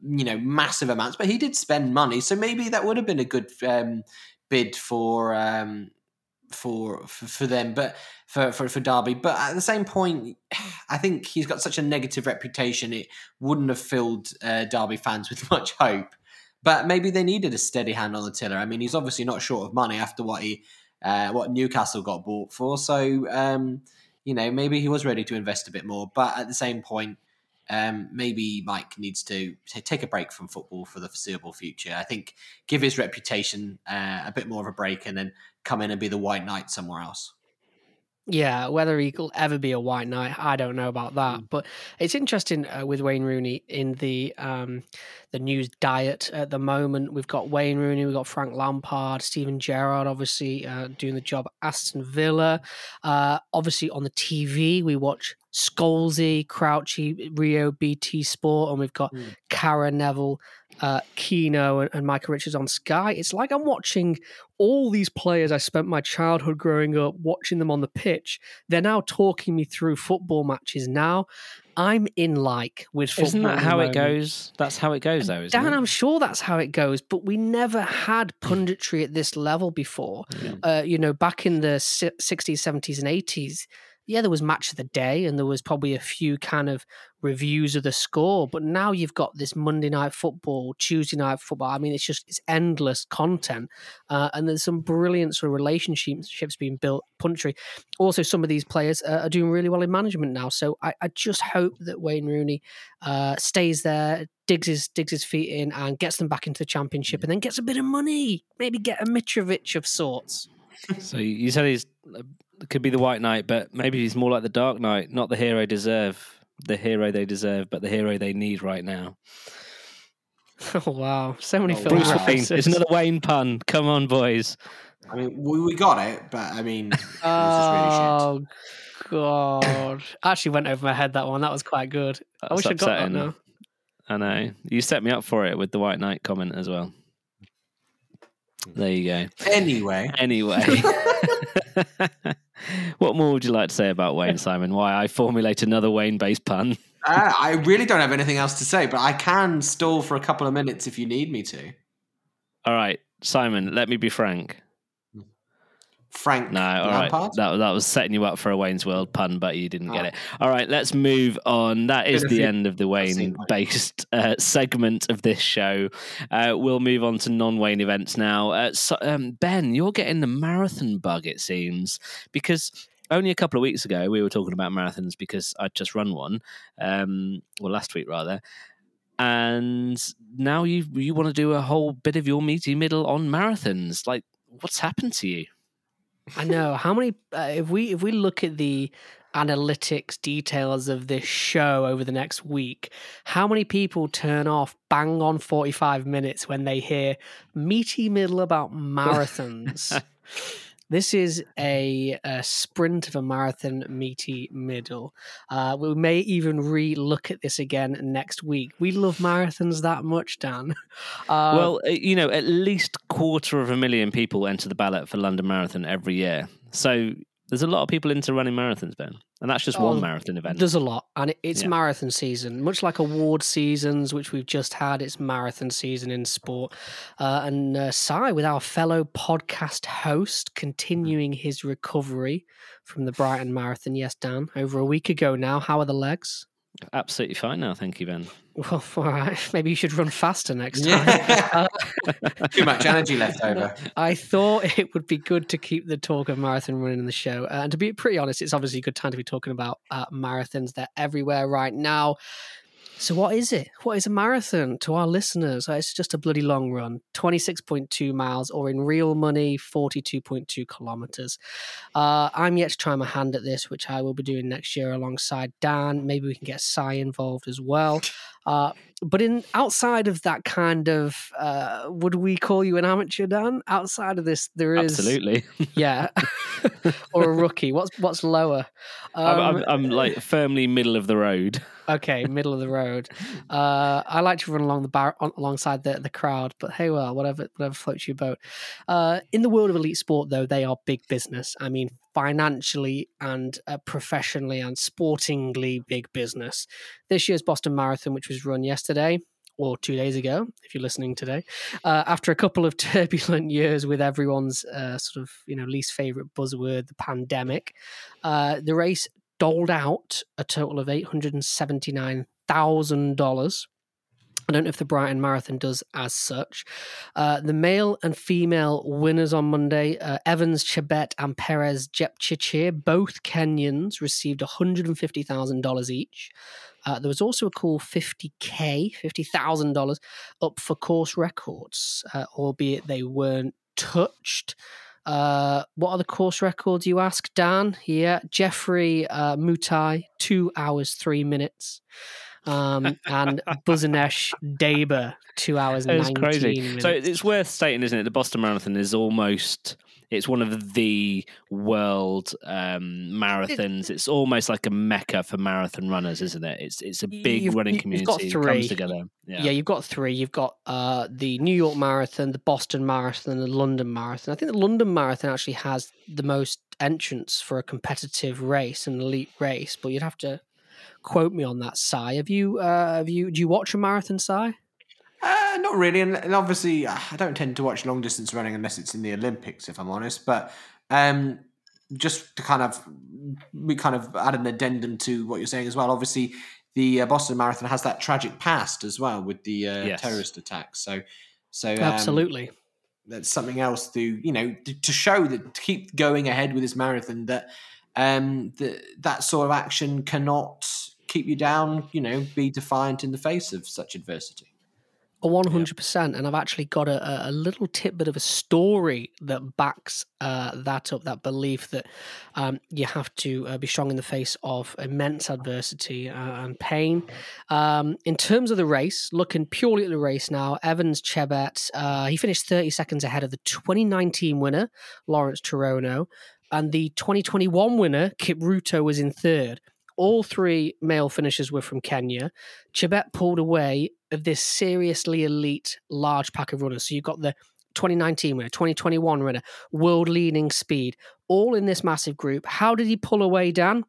you know massive amounts, but he did spend money, so maybe that would have been a good um, bid for um, for, for for them, but for, for for Derby. But at the same point, I think he's got such a negative reputation; it wouldn't have filled uh, Derby fans with much hope. But maybe they needed a steady hand on the tiller. I mean, he's obviously not short of money after what he uh, what Newcastle got bought for. So um, you know, maybe he was ready to invest a bit more. But at the same point, um, maybe Mike needs to take a break from football for the foreseeable future. I think give his reputation uh, a bit more of a break and then come in and be the White Knight somewhere else. Yeah, whether he'll ever be a white knight, I don't know about that. Mm. But it's interesting uh, with Wayne Rooney in the um, the news diet at the moment. We've got Wayne Rooney, we've got Frank Lampard, Steven Gerrard, obviously uh, doing the job Aston Villa. Uh, obviously on the TV, we watch Scholesy, Crouchy, Rio, BT Sport, and we've got mm. Gary Neville uh, and, and Micah Richards on Sky. It's like I'm watching all these players I spent my childhood growing up watching them on the pitch. They're now talking me through football matches now. I'm in like with football. Isn't that how it goes? That's how it goes, though, isn't Dan, it? I'm sure that's how it goes, but we never had punditry at this level before. Yeah. Uh, you know, back in the 60s, 70s, and 80s, yeah, there was match of the day and there was probably a few kind of reviews of the score, but now you've got this Monday night football, Tuesday night football. I mean, it's just it's endless content, uh, and there's some brilliant sort of relationships being built. Puntry. Also, some of these players uh, are doing really well in management now. So I, I just hope that Wayne Rooney uh, stays there, digs his digs his feet in, and gets them back into the championship, and then gets a bit of money. Maybe get a Mitrovic of sorts. So you said he's could be the White Knight, but maybe he's more like the Dark Knight, not the hero deserve, the hero they deserve, but the hero they need right now. Oh wow, so many oh, Bruce Wayne. It's another Wayne pun. Come on, boys. I mean, we, we got it, but I mean, oh really god, actually went over my head that one. That was quite good. That's I wish upsetting. I got that now. I know you set me up for it with the White Knight comment as well. There you go. Anyway. Anyway. what more would you like to say about Wayne Simon? Why I formulate another Wayne-based pun? Uh, I really don't have anything else to say, but I can stall for a couple of minutes if you need me to. All right, Simon. Let me be frank. Frank No, all right. Lampard. That, that was setting you up for a Wayne's World pun, but you didn't get it. All right, let's move on. That is the end of the Wayne based uh, segment of this show. Uh, we'll move on to non Wayne events now. Uh, so, um, Ben, you're getting the marathon bug, it seems, because only a couple of weeks ago we were talking about marathons because I'd just run one, um, well, last week rather. And now you you want to do a whole bit of your meaty middle on marathons. Like, what's happened to you? I know how many. Uh, if we if we look at the analytics details of this show over the next week, how many people turn off bang on forty five minutes when they hear meaty middle about marathons? This is a, a sprint of a marathon meaty middle. Uh, we may even re look at this again next week. We love marathons that much, Dan. Uh, well, uh, you know, at least quarter of a million people enter the ballot for London Marathon every year. So there's a lot of people into running marathons, Ben, and that's just Oh, one marathon event. There's a lot, and it, it's Yeah. marathon season, much like award seasons, which we've just had. It's marathon season in sport, uh, and uh, with our fellow podcast host, continuing his recovery from the Brighton Marathon. Yes, Dan, over a week ago now. How are the legs? Absolutely fine now, thank you, Ben. Well, all right. Maybe you should run faster next time. Yeah. Too much energy left over. I thought it would be good to keep the talk of marathon running in the show. Uh, and to be pretty honest, it's obviously a good time to be talking about uh, marathons. They're everywhere right now. So, what is it? What is a marathon to our listeners? Uh, It's just a bloody long run 26.2 miles, or in real money, 42.2 kilometers. Uh, I'm yet to try my hand at this, which I will be doing next year alongside Dan. Maybe we can get Si involved as well. Uh, but in outside of that kind of, uh, would we call you an amateur, Dan? Outside of this, there is Absolutely. yeah, or a rookie. What's what's lower? I'm, Um, I'm, I'm like firmly middle of the road. okay, middle of the road. Uh, I like to run along the bar on, alongside the, the crowd, but hey, well, whatever whatever floats your boat. Uh, in the world of elite sport, though, they are big business. I mean, financially and uh, professionally and sportingly big business. This year's Boston Marathon, which was run yesterday. Today, or two days ago, if you're listening today, uh, after a couple of turbulent years with everyone's uh, sort of you know least favorite buzzword, the pandemic, uh, the race doled out a total of eight hundred and seventy nine thousand dollars. I don't know if the Brighton Marathon does as such. Uh, the male and female winners on Monday, uh, Evans, Chebet, and Peres Jepchirchir, both Kenyans, received $150,000 each. Uh, there was also a cool 50K, $50,000 up for course records, uh, albeit they weren't touched. Uh, what are the course records, you ask, Dan? Yeah, Geoffrey uh, Mutai, two hours, three minutes. Um, and Buzunesh Deba, two hours, It's 19 crazy. minutes. So it's worth stating, isn't it? The Boston Marathon is almost. It's one of the world um, marathons. It's almost like a mecca for marathon runners, isn't it? It's it's a Y- big you've- running you've got community that three. comes together. Yeah. Yeah. you've got three. You've got uh, the New York Marathon, the Boston Marathon, and the London Marathon. I think the London Marathon actually has the most entrants for a competitive race, an elite race. But you'd have to quote me on that, Si. Have you? Uh, have you? Do you watch a marathon, Si? Uh, not really, and, and obviously, uh, I don't tend to watch long distance running unless it's in the Olympics, if I'm honest. But um, just to kind of, we kind of add an addendum to what you're saying as well. Obviously, the uh, Boston Marathon has that tragic past as well with the uh, Yes. terrorist attacks. So, so um, Absolutely. that's something else to you know to, to show that to keep going ahead with this marathon that um that that sort of action cannot keep you down. You know, be defiant in the face of such adversity. A one hundred percent, and I've actually got a, a little tidbit of a story that backs uh, that up. That belief that um, you have to uh, be strong in the face of immense adversity uh, and pain. Um, in terms of the race, looking purely at the race now, Evans Chebet uh, he finished thirty seconds ahead of the 2019 winner Lawrence Cherono, and the 2021 winner Kipruto was in third. All three male finishers were from Kenya. Chebet pulled away of this seriously elite large pack of runners. So you've got the 2019 winner, 2021 winner, world leading speed, all in this massive group. How did he pull away, Dan?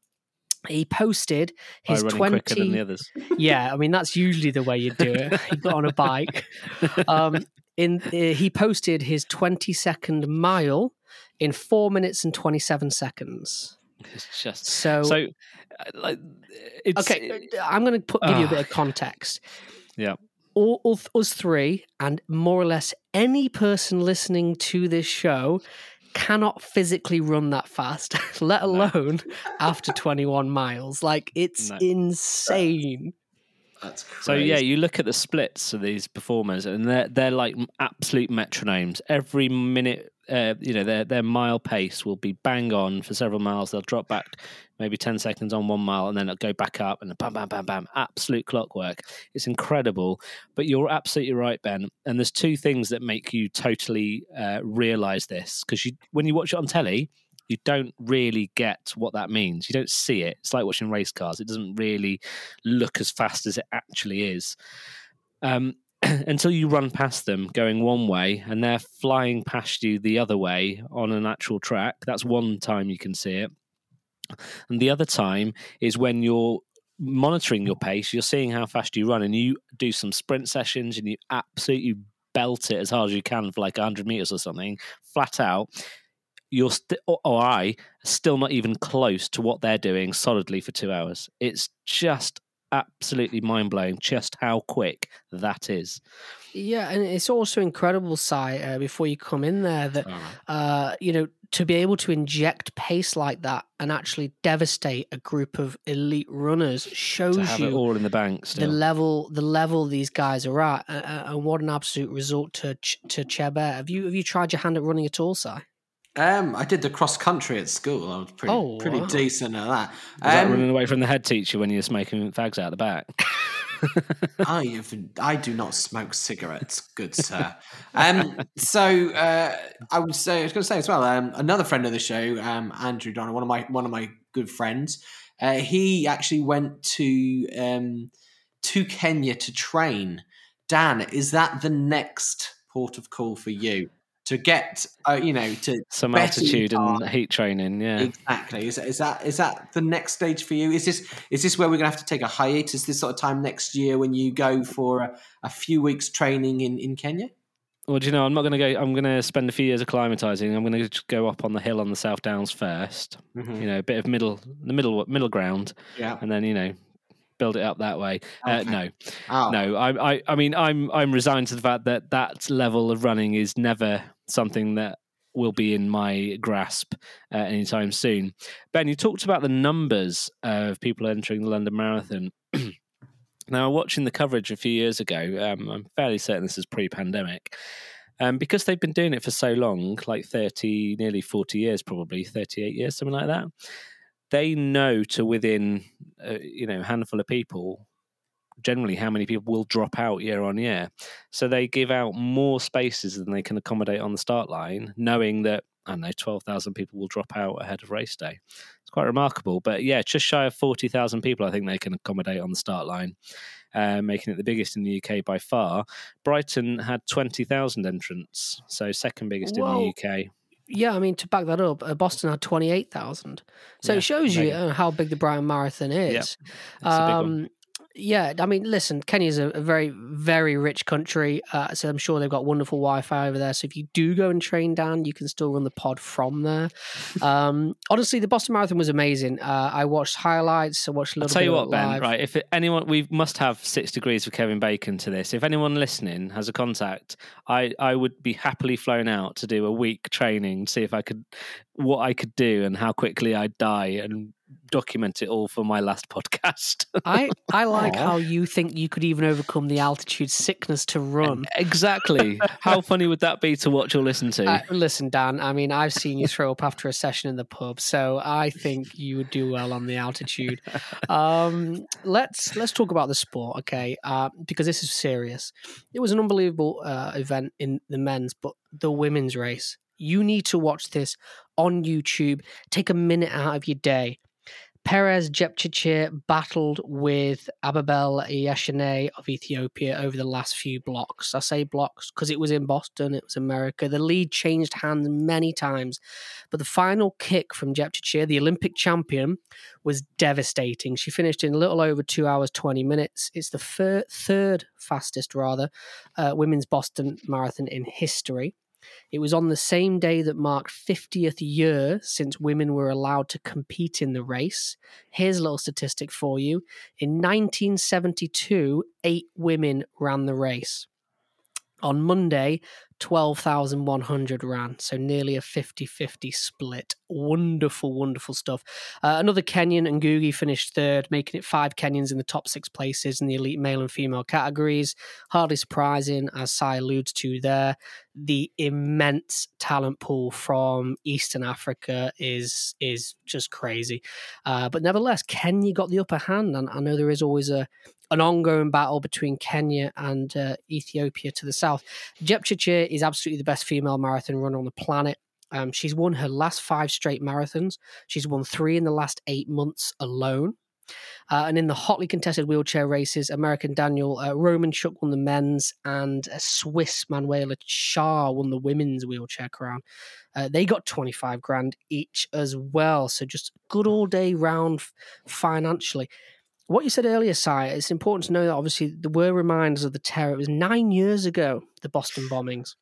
He posted his running 20 quicker than the others. yeah, I mean that's usually the way you do it. he got on a bike. Um, in uh, he posted his 20 second mile in four minutes and 27 seconds. It's just So, so uh, like it's okay, uh, I'm going to put give you a bit of context. Yeah. All, all us three, and more or less any person listening to this show, cannot physically run that fast, let alone after 21 miles. Like it's No. insane. That's crazy. So yeah, you look at the splits of these performers, and they're they're like absolute metronomes. Every minute, uh, you know, their their mile pace will be bang on for several miles. They'll drop back maybe ten seconds on one mile, and then it'll go back up, and bam, bam, bam, bam. Absolute clockwork. It's incredible. But you're absolutely right, Ben. And there's two things that make you totally uh, realize this because you when you watch it on telly. You don't really get what that means. You don't see it. It's like watching race cars. It doesn't really look as fast as it actually is um, until you run past them going one way and they're flying past you the other way on an actual track. That's one time you can see it. And the other time is when you're monitoring your pace, you're seeing how fast you run, and you do some sprint sessions and you absolutely belt it as hard as you can for like 100 meters or something, flat out. You're st- or, I still not even close to what they're doing solidly for two hours. It's just absolutely mind blowing just how quick that is. Yeah, and it's also incredible, Si, uh, before you come in there, that, uh, you know, to be able to inject pace like that and actually devastate a group of elite runners shows you all in the bank the level the level these guys are at, uh, and what an absolute result to Ch- to Chebet. Have you have you tried your hand at running at all, Si? Um, I did the cross country at school. I was pretty Oh, pretty wow. decent at that. Was that Um, running away from the head teacher when you're smoking fags out the back? I have, I do not smoke cigarettes, good sir. Um, so uh, I would say I was going to say as well. Um, another friend of the show, um, Andrew Donner, one of my one of my good friends. Uh, he actually went to um, to Kenya to train. Dan, is that the next port of call for you to get? Uh, you know, to Some altitude and heat training, yeah. Exactly. Is, is that is that the next stage for you? Is this is this where we're going to have to take a hiatus this sort of time next year when you go for a, a few weeks training in, in Kenya? Well, do you know, I'm not going to go. I'm going to spend a few years acclimatizing. I'm going to just go up on the hill on the South Downs first. Mm-hmm. You know, a bit of middle, the middle, middle ground, Yeah. and then you know, build it up that way. Uh, no, Oh, no. I, I, I mean, I'm, I'm resigned to the fact that that level of running is never something that will be in my grasp uh, anytime soon. Ben, you talked about the numbers of people entering the London Marathon. now, watching the coverage a few years ago, um, I'm fairly certain this is pre-pandemic. Um, because they've been doing it for so long, like 30, nearly 40 years, probably 38 years, something like that, they know to within, uh, you know, a handful of people generally how many people will drop out year on year. So they give out more spaces than they can accommodate on the start line, knowing that, I don't know, 12,000 people will drop out ahead of race day. It's quite remarkable. But yeah, just shy of 40,000 people, I think they can accommodate on the start line, uh, making it the biggest in the UK by far. Brighton had 20,000 entrants, so second biggest Whoa. in the UK. Yeah, I mean to back that up, uh, Boston had twenty eight thousand, so Yeah, it shows you mega. uh, how big the Brighton Marathon is. It's a big one. Um, yeah, I mean, listen, Kenya's a, a very, very rich country, uh, so I'm sure they've got wonderful Wi-Fi over there. So if you do go and train down, you can still run the pod from there. Um, honestly, the Boston Marathon was amazing. Uh, I watched highlights. I watched a I'll little tell bit you what, Ben. live. Right, if it, anyone, we must have six degrees for Kevin Bacon to this. If anyone listening has a contact, I I would be happily flown out to do a week training, see if I could what I could do and how quickly I'd die, and document it all for my last podcast. I I like Aw. how you think you could even overcome the altitude sickness to run. exactly. how funny would that be to watch or listen to? Uh, listen, Dan. I mean, I've seen you throw up after a session in the pub, so I think you would do well on the altitude. Um, let's let's talk about the sport, okay? Uh, because this is serious. It was an unbelievable uh, event in the men's, but the women's race. You need to watch this on YouTube. Take a minute out of your day. Peres Jepchirchir battled with Ababel Yeshaneh of Ethiopia over the last few blocks. I say blocks because it was in Boston, it was America. The lead changed hands many times, but the final kick from Jepchirchir, the Olympic champion, was devastating. She finished in a little over two hours, 20 minutes. It's the fir- third fastest, rather, uh, women's Boston Marathon in history. It was on the same day that marked 50th year since women were allowed to compete in the race. Here's a little statistic for you. In 1972, eight women ran the race. On Monday, 12,100 ran, so nearly a 50 50 split. Wonderful, wonderful stuff. Uh, another Kenyan, and Ngugi, finished third, making it five Kenyans in the top six places in the elite male and female categories. Hardly surprising, as Si alludes to there. The immense talent pool from Eastern Africa is is just crazy. Uh, but nevertheless, Kenya got the upper hand, and I know there is always a an ongoing battle between Kenya and uh, Ethiopia to the south. Jepchirchir is absolutely the best female marathon runner on the planet. Um, she's won her last five straight marathons. She's won three in the last eight months alone. Uh, and in the hotly contested wheelchair races, American Daniel uh, Romanchuk won the men's, and Swiss Manuela Schär won the women's wheelchair crown. Uh, they got 25 grand each as well. So just good all day round financially what you said earlier, Sire, it's important to know that obviously there were reminders of the terror. It was nine years ago, the Boston bombings.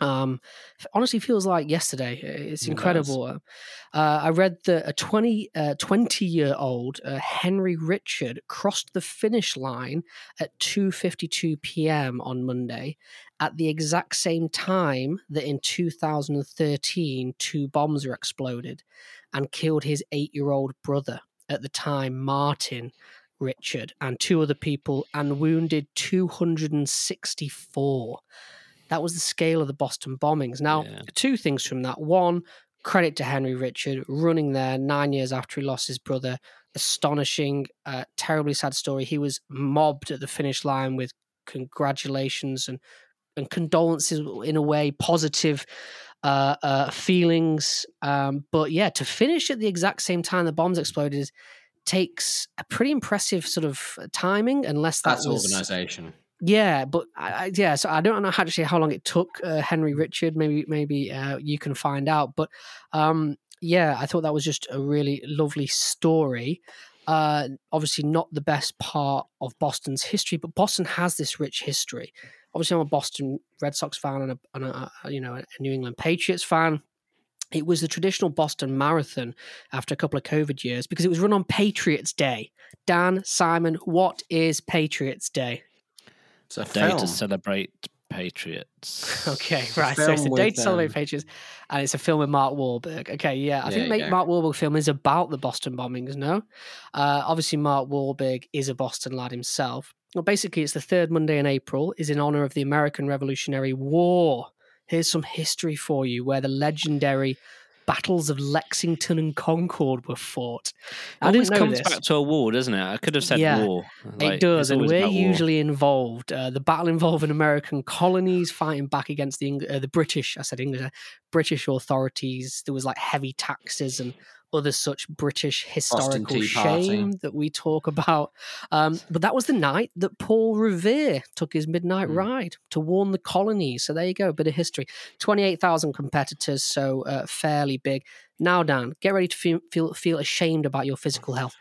Um, honestly, feels like yesterday. It's incredible. It uh, I read that a 20, uh, 20 year old uh, Henry Richard crossed the finish line at 2.52 p.m. on Monday at the exact same time that in 2013 two bombs were exploded and killed his eight year old brother at the time, Martin Richard, and two other people, and wounded 264. That was the scale of the Boston bombings. Now, yeah. two things from that. One, credit to Henry Richard running there nine years after he lost his brother. Astonishing, uh, terribly sad story. He was mobbed at the finish line with congratulations and and condolences in a way, positive uh, uh, feelings. Um, but yeah, to finish at the exact same time the bombs exploded takes a pretty impressive sort of timing, unless that that's was, organization. Yeah, but I, yeah, so I don't know actually how long it took uh, Henry Richard. Maybe maybe uh, you can find out. But um, yeah, I thought that was just a really lovely story. Uh, obviously, not the best part of Boston's history, but Boston has this rich history obviously I'm a Boston Red Sox fan and a, and a, you know a New England Patriots fan. It was the traditional Boston Marathon after a couple of COVID years because it was run on Patriots Day. Dan Simon, what is Patriots Day? It's a day to celebrate Patriots. Okay, right. So it's a day to celebrate um... Patriots, and it's a film with Mark Wahlberg. Okay, yeah, I think the Mark Wahlberg film is about the Boston bombings. No, uh, obviously Mark Wahlberg is a Boston lad himself. Well, basically, it's the third Monday in April, is in honor of the American Revolutionary War. Here's some history for you where the legendary battles of Lexington and Concord were fought. I always comes this. back to a war, doesn't it? I could have said yeah, war. Like, it does, and we're usually involved. Uh, the battle involving American colonies fighting back against the uh, the British. I said English. Uh, British authorities. There was like heavy taxes and other such British historical shame that we talk about. Um, but that was the night that Paul Revere took his midnight mm. ride to warn the colonies. So there you go, a bit of history. 28,000 competitors, so uh, fairly big. Now, Dan, get ready to feel, feel, feel ashamed about your physical health.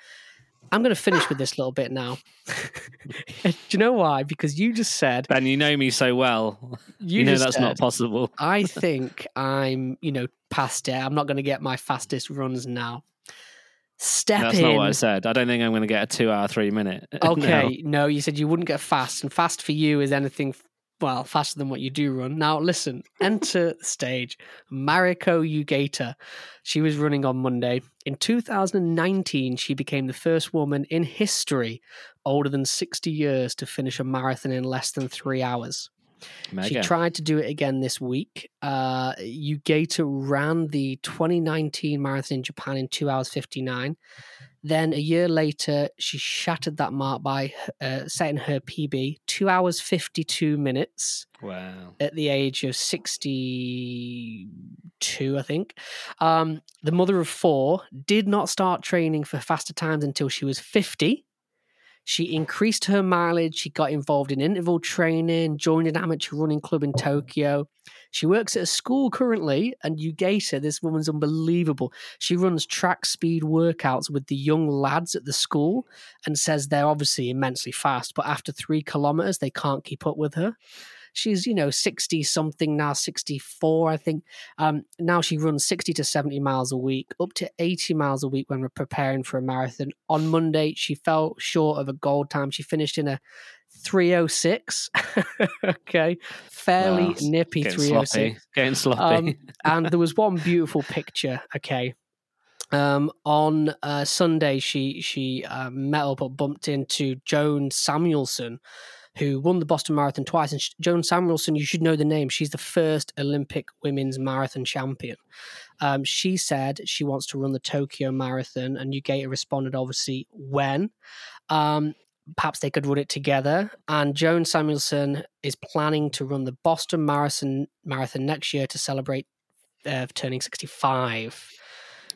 I'm going to finish with this little bit now. Do you know why? Because you just said, Ben, you know me so well. You, you know that's said, not possible. I think I'm, you know, past it. I'm not going to get my fastest runs now. Step That's in. not what I said. I don't think I'm going to get a two hour, three minute. Okay. no. no, you said you wouldn't get fast, and fast for you is anything well, faster than what you do run. Now, listen, enter stage. Mariko Yugeta. She was running on Monday. In 2019, she became the first woman in history older than 60 years to finish a marathon in less than three hours. Mega. She tried to do it again this week. Uh, Yugeta ran the 2019 marathon in Japan in 2 hours 59. Then a year later, she shattered that mark by uh, setting her PB two hours fifty two minutes Wow. at the age of 62, I think. Um, the mother of four did not start training for faster times until she was 50. She increased her mileage. She got involved in interval training, joined an amateur running club in Tokyo. She works at a school currently, and you Yugeta, this woman's unbelievable. She runs track speed workouts with the young lads at the school and says they're obviously immensely fast, but after three kilometers, they can't keep up with her she's you know 60 something now 64 i think um, now she runs 60 to 70 miles a week up to 80 miles a week when we're preparing for a marathon on monday she fell short of a gold time she finished in a 306 okay fairly Wow, nippy Getting 306 sloppy. Getting sloppy. um, and there was one beautiful picture. Okay, um, on uh, Sunday, she she uh, met up or bumped into Joan Samuelson, who won the Boston Marathon twice. And Joan Samuelson, you should know the name. She's the first Olympic women's marathon champion. Um, she said she wants to run the Tokyo Marathon, and Yugeta responded, obviously, when. Um, perhaps they could run it together. And Joan Samuelson is planning to run the Boston Marathon marathon next year to celebrate uh, turning 65.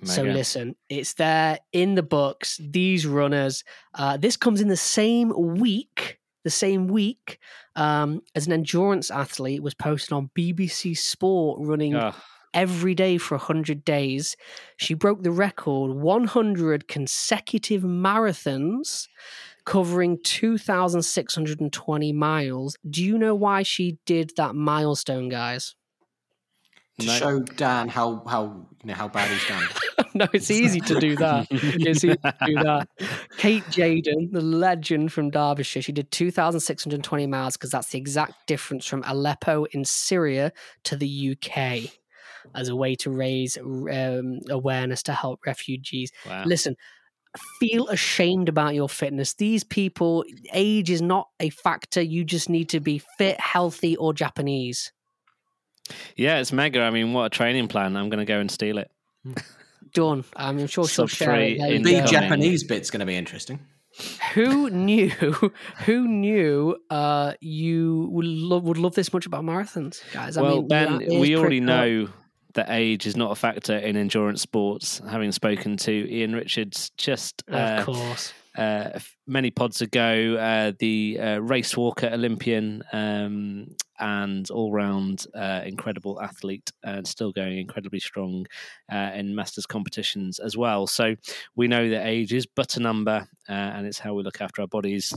So listen, it's there in the books. These runners, uh, this comes in the same week, the same week um, as an endurance athlete was posted on BBC Sport running Oh, every day for 100 days. She broke the record 100 consecutive marathons covering 2,620 miles. Do you know why she did that milestone, guys? to No. show Dan how how you know how bad he's done. no, it's easy to do that. It's easy to do that. Kate Jayden, the legend from Derbyshire, she did 2,620 miles because that's the exact difference from Aleppo in Syria to the UK as a way to raise um, awareness to help refugees. wow. Listen, feel ashamed about your fitness. These people, age is not a factor. You just need to be fit, healthy, or Japanese. Yeah, it's mega. I mean, what a training plan. I'm going to go and steal it. Done. I'm sure she'll Sub share it. There The go. Japanese bit's going to be interesting. Who knew? Who knew? Uh, you would love would love this much about marathons, guys. I well, mean, Ben, we already cool. know that age is not a factor in endurance sports. Having spoken to Ian Richards just Of uh, course. uh, many pods ago, uh, the uh, race walker Olympian um, and all round uh, incredible athlete, and still going incredibly strong uh, in masters competitions as well. So we know that age is but a number, uh, and it's how we look after our bodies.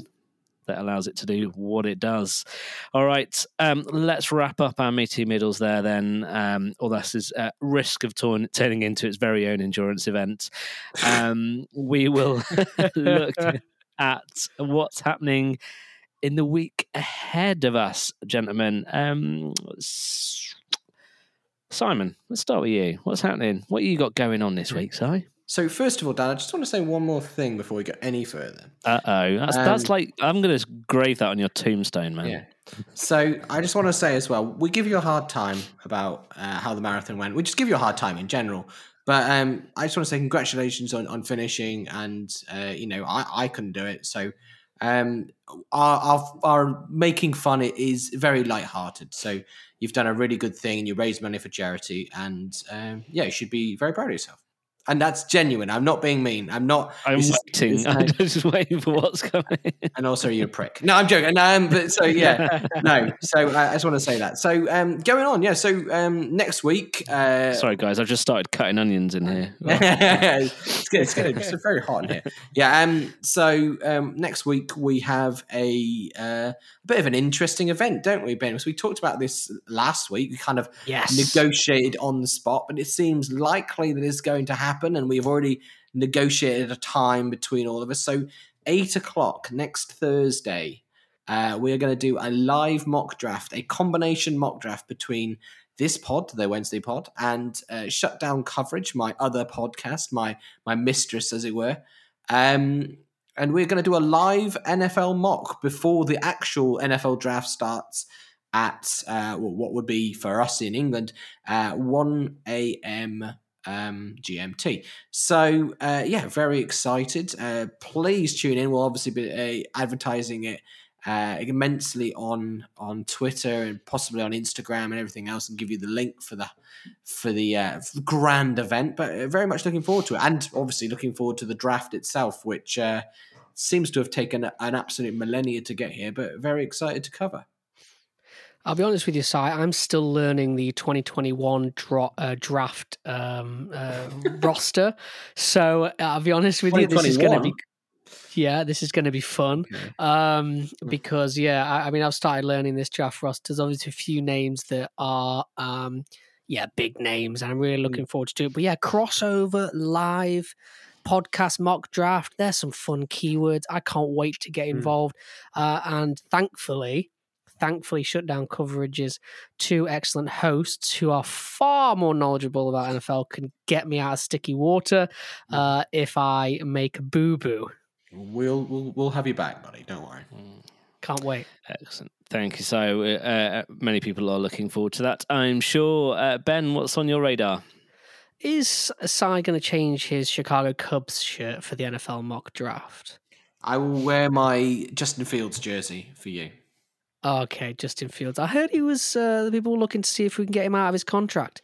That allows it to do what it does. All right, um, let's wrap up our meaty middles there. Then, um, all this is at risk of torn- turning into its very own endurance event. Um, we will look at what's happening in the week ahead of us, gentlemen. Um, Simon, let's start with you. What's happening? What you got going on this week, Si? So first of all, Dan, I just want to say one more thing before we go any further. Uh oh, that's that's Um, like I'm going to grave that on your tombstone, man. Yeah. So I just want to say as well, we give you a hard time about uh, how the marathon went. We just give you a hard time in general. But um, I just want to say congratulations on, on finishing, and uh, you know I, I couldn't do it, so um, our, making fun is very light-hearted. So you've done a really good thing, and you raised money for charity, and um, yeah, you should be very proud of yourself. And that's genuine. I'm not being mean. I'm not. I'm this waiting. I'm just waiting for what's coming. and also you're a prick. No, I'm joking. Um, but so yeah, no. So I, I just want to say that. So um, going on, yeah. So um, next week, uh, Sorry, guys, I've just started cutting onions in here. it's good. It's good. It's very hot in here. Yeah. Um. So um, next week we have a uh, bit of an interesting event, don't we, Ben? So we talked about this last week. We kind of Yes. negotiated on the spot, but it seems likely that it's going to happen, and we've already negotiated a time between all of us. So eight o'clock next Thursday, uh, we are going to do a live mock draft, a combination mock draft between this pod, the Wednesday pod, and uh, Shutdown Coverage, my other podcast, my my mistress, as it were. Um, and we're going to do a live NFL mock before the actual NFL draft starts at uh, well, what would be for us in England uh, 1 a.m. um, GMT. So uh, yeah, very excited. Uh, please tune in. We'll obviously be uh, advertising it uh, immensely on on Twitter and possibly on Instagram and everything else, and give you the link for the for the uh, grand event. But uh, very much looking forward to it, and obviously looking forward to the draft itself, which seems to have taken an absolute millennia to get here, but very excited to cover. I'll be honest with you, Si. I'm still learning the 2021 dra- uh, draft um, uh, roster. So uh, I'll be honest with you, this is going to be yeah, this is going to be fun. Okay. Um, because yeah, I, I, mean, I've started learning this draft roster. There's obviously a few names that are um, yeah, big names, and I'm really looking mm. forward to it. But yeah, crossover live podcast mock draft. There's some fun keywords. I can't wait to get mm. involved. Mm. Uh, and thankfully, thankfully, Shutdown Coverage's two excellent hosts who are far more knowledgeable about NFL can get me out of sticky water mm. uh, if I make a boo boo. We'll, we'll we'll have you back, buddy. Don't worry. Can't wait. Excellent. Thank you. So uh, uh, many people are looking forward to that. I'm sure. Uh, ben, what's on your radar? Is Si going to change his Chicago Cubs shirt for the NFL mock draft? I will wear my Justin Fields jersey for you. Okay, Justin Fields. I heard he was. Uh, the people were looking to see if we can get him out of his contract.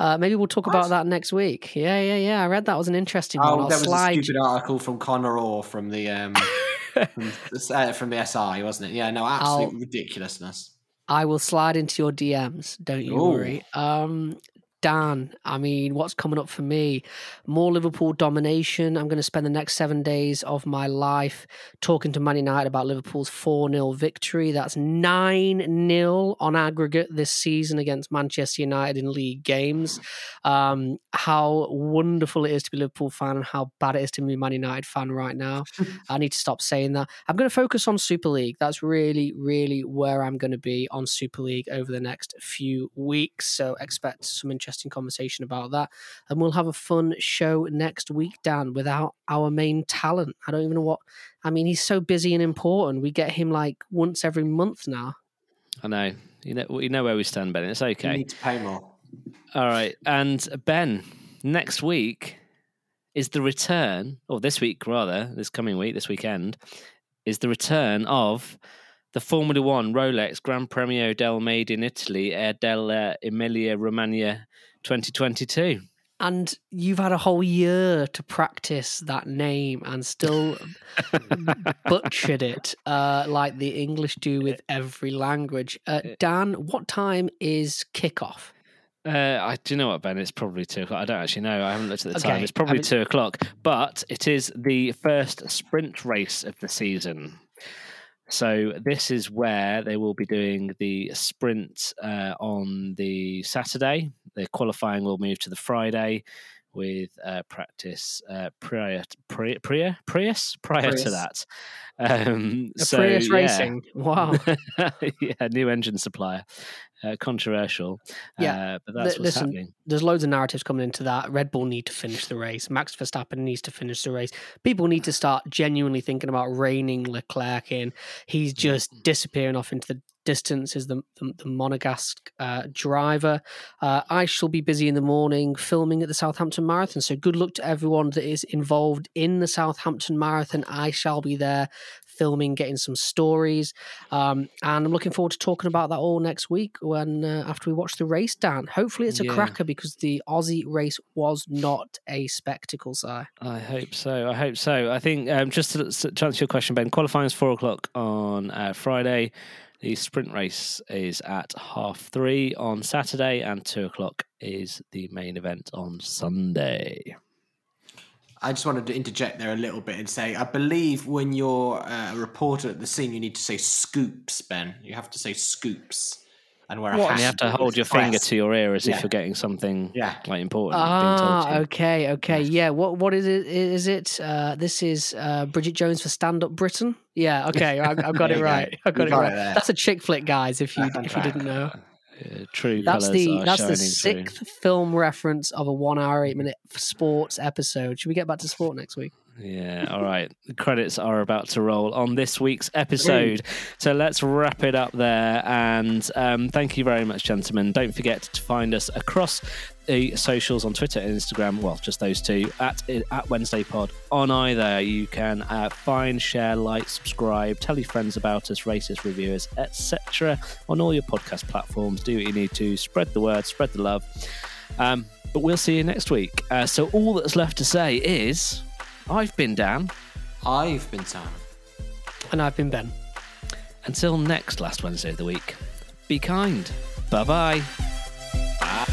Uh, maybe we'll talk what? about that next week. Yeah, yeah, yeah. I read that was an interesting oh, one. Oh, that was slide... a stupid article from Connor Orr from the um, from, uh, from, the SI, wasn't it? Yeah, no, absolute I'll, ridiculousness. I will slide into your DMs. Don't you Ooh. worry. Um, Dan, I mean, what's coming up for me? More Liverpool domination. I'm going to spend the next seven days of my life talking to Man United about Liverpool's 4 0 victory. That's 9 0 on aggregate this season against Manchester United in league games. Um, how wonderful it is to be a Liverpool fan and how bad it is to be a Man United fan right now. I need to stop saying that. I'm going to focus on Super League. That's really, really where I'm going to be on Super League over the next few weeks. So expect some interesting interesting conversation about that. And we'll have a fun show next week, Dan, without our main talent. I don't even know what. I mean, he's so busy and important. We get him like once every month now. I know. You know, you know where we stand, Ben. It's okay. You need to pay more. All right. And Ben, next week is the return, or this week rather, this coming week, this weekend, is the return of the Formula One Rolex Gran Premio del Made in Italy Air del Emilia Romagna 2022. And you've had a whole year to practice that name and still butchered it uh, like the English do with every language. Uh, Dan, what time is kickoff? Uh, I do you know what Ben? It's probably two o'clock. I don't actually know. I haven't looked at the okay. time. It's probably two o'clock, but it is the first sprint race of the season. So this is where they will be doing the sprint uh, on the Saturday. The qualifying will move to the Friday with uh, practice uh, prior, prior, prior, Prius prior Prius. to that. Um, so, Prius yeah. Racing. Wow. yeah, new engine supplier. Uh, controversial. Yeah, uh, but that's L- what's listen, happening. There's loads of narratives coming into that. Red Bull need to finish the race. Max Verstappen needs to finish the race. People need to start genuinely thinking about reining Leclerc in. He's just disappearing off into the distance is the, the, the Monegasque uh, driver. Uh, I shall be busy in the morning filming at the Southampton Marathon. So good luck to everyone that is involved in the Southampton Marathon. I shall be there filming, getting some stories. Um, and I'm looking forward to talking about that all next week when uh, after we watch the race, Dan. Hopefully it's a yeah. cracker because the Aussie race was not a spectacle, Si. I hope so. I hope so. I think um, just to, to, answer your question, Ben, qualifying is four o'clock on uh, Friday. The sprint race is at half three on Saturday, and two o'clock is the main event on Sunday. I just wanted to interject there a little bit and say, I believe when you're uh, a reporter at the scene, you need to say scoops, Ben. You have to say scoops. And wear a what? And you have to hold your finger to your ear as yeah. if you're getting something yeah. like important. Ah, okay, okay, yeah. What what is it? Is it? Uh, this is uh, Bridget Jones for Stand Up Britain. Yeah, okay, I, have got it right. I got it right. It That's a chick flick, guys. If you if you didn't know. Yeah, true. That's the that's the sixth film reference of a one hour eight minute sports episode. Should we get back to sport next week? Yeah, all right. The credits are about to roll on this week's episode. So let's wrap it up there. And um, thank you very much, gentlemen. Don't forget to find us across the socials on Twitter and Instagram. Well, just those two at at Wednesday Pod. On either, you can uh, find, share, like, subscribe, tell your friends about us, racist reviewers, etc. On all your podcast platforms. Do what you need to. Spread the word, spread the love. Um, but we'll see you next week. Uh, so all that's left to say is, I've been Dan. I've been Sam. And I've been Ben. Until next last Wednesday of the week, be kind. Bye-bye. bye bye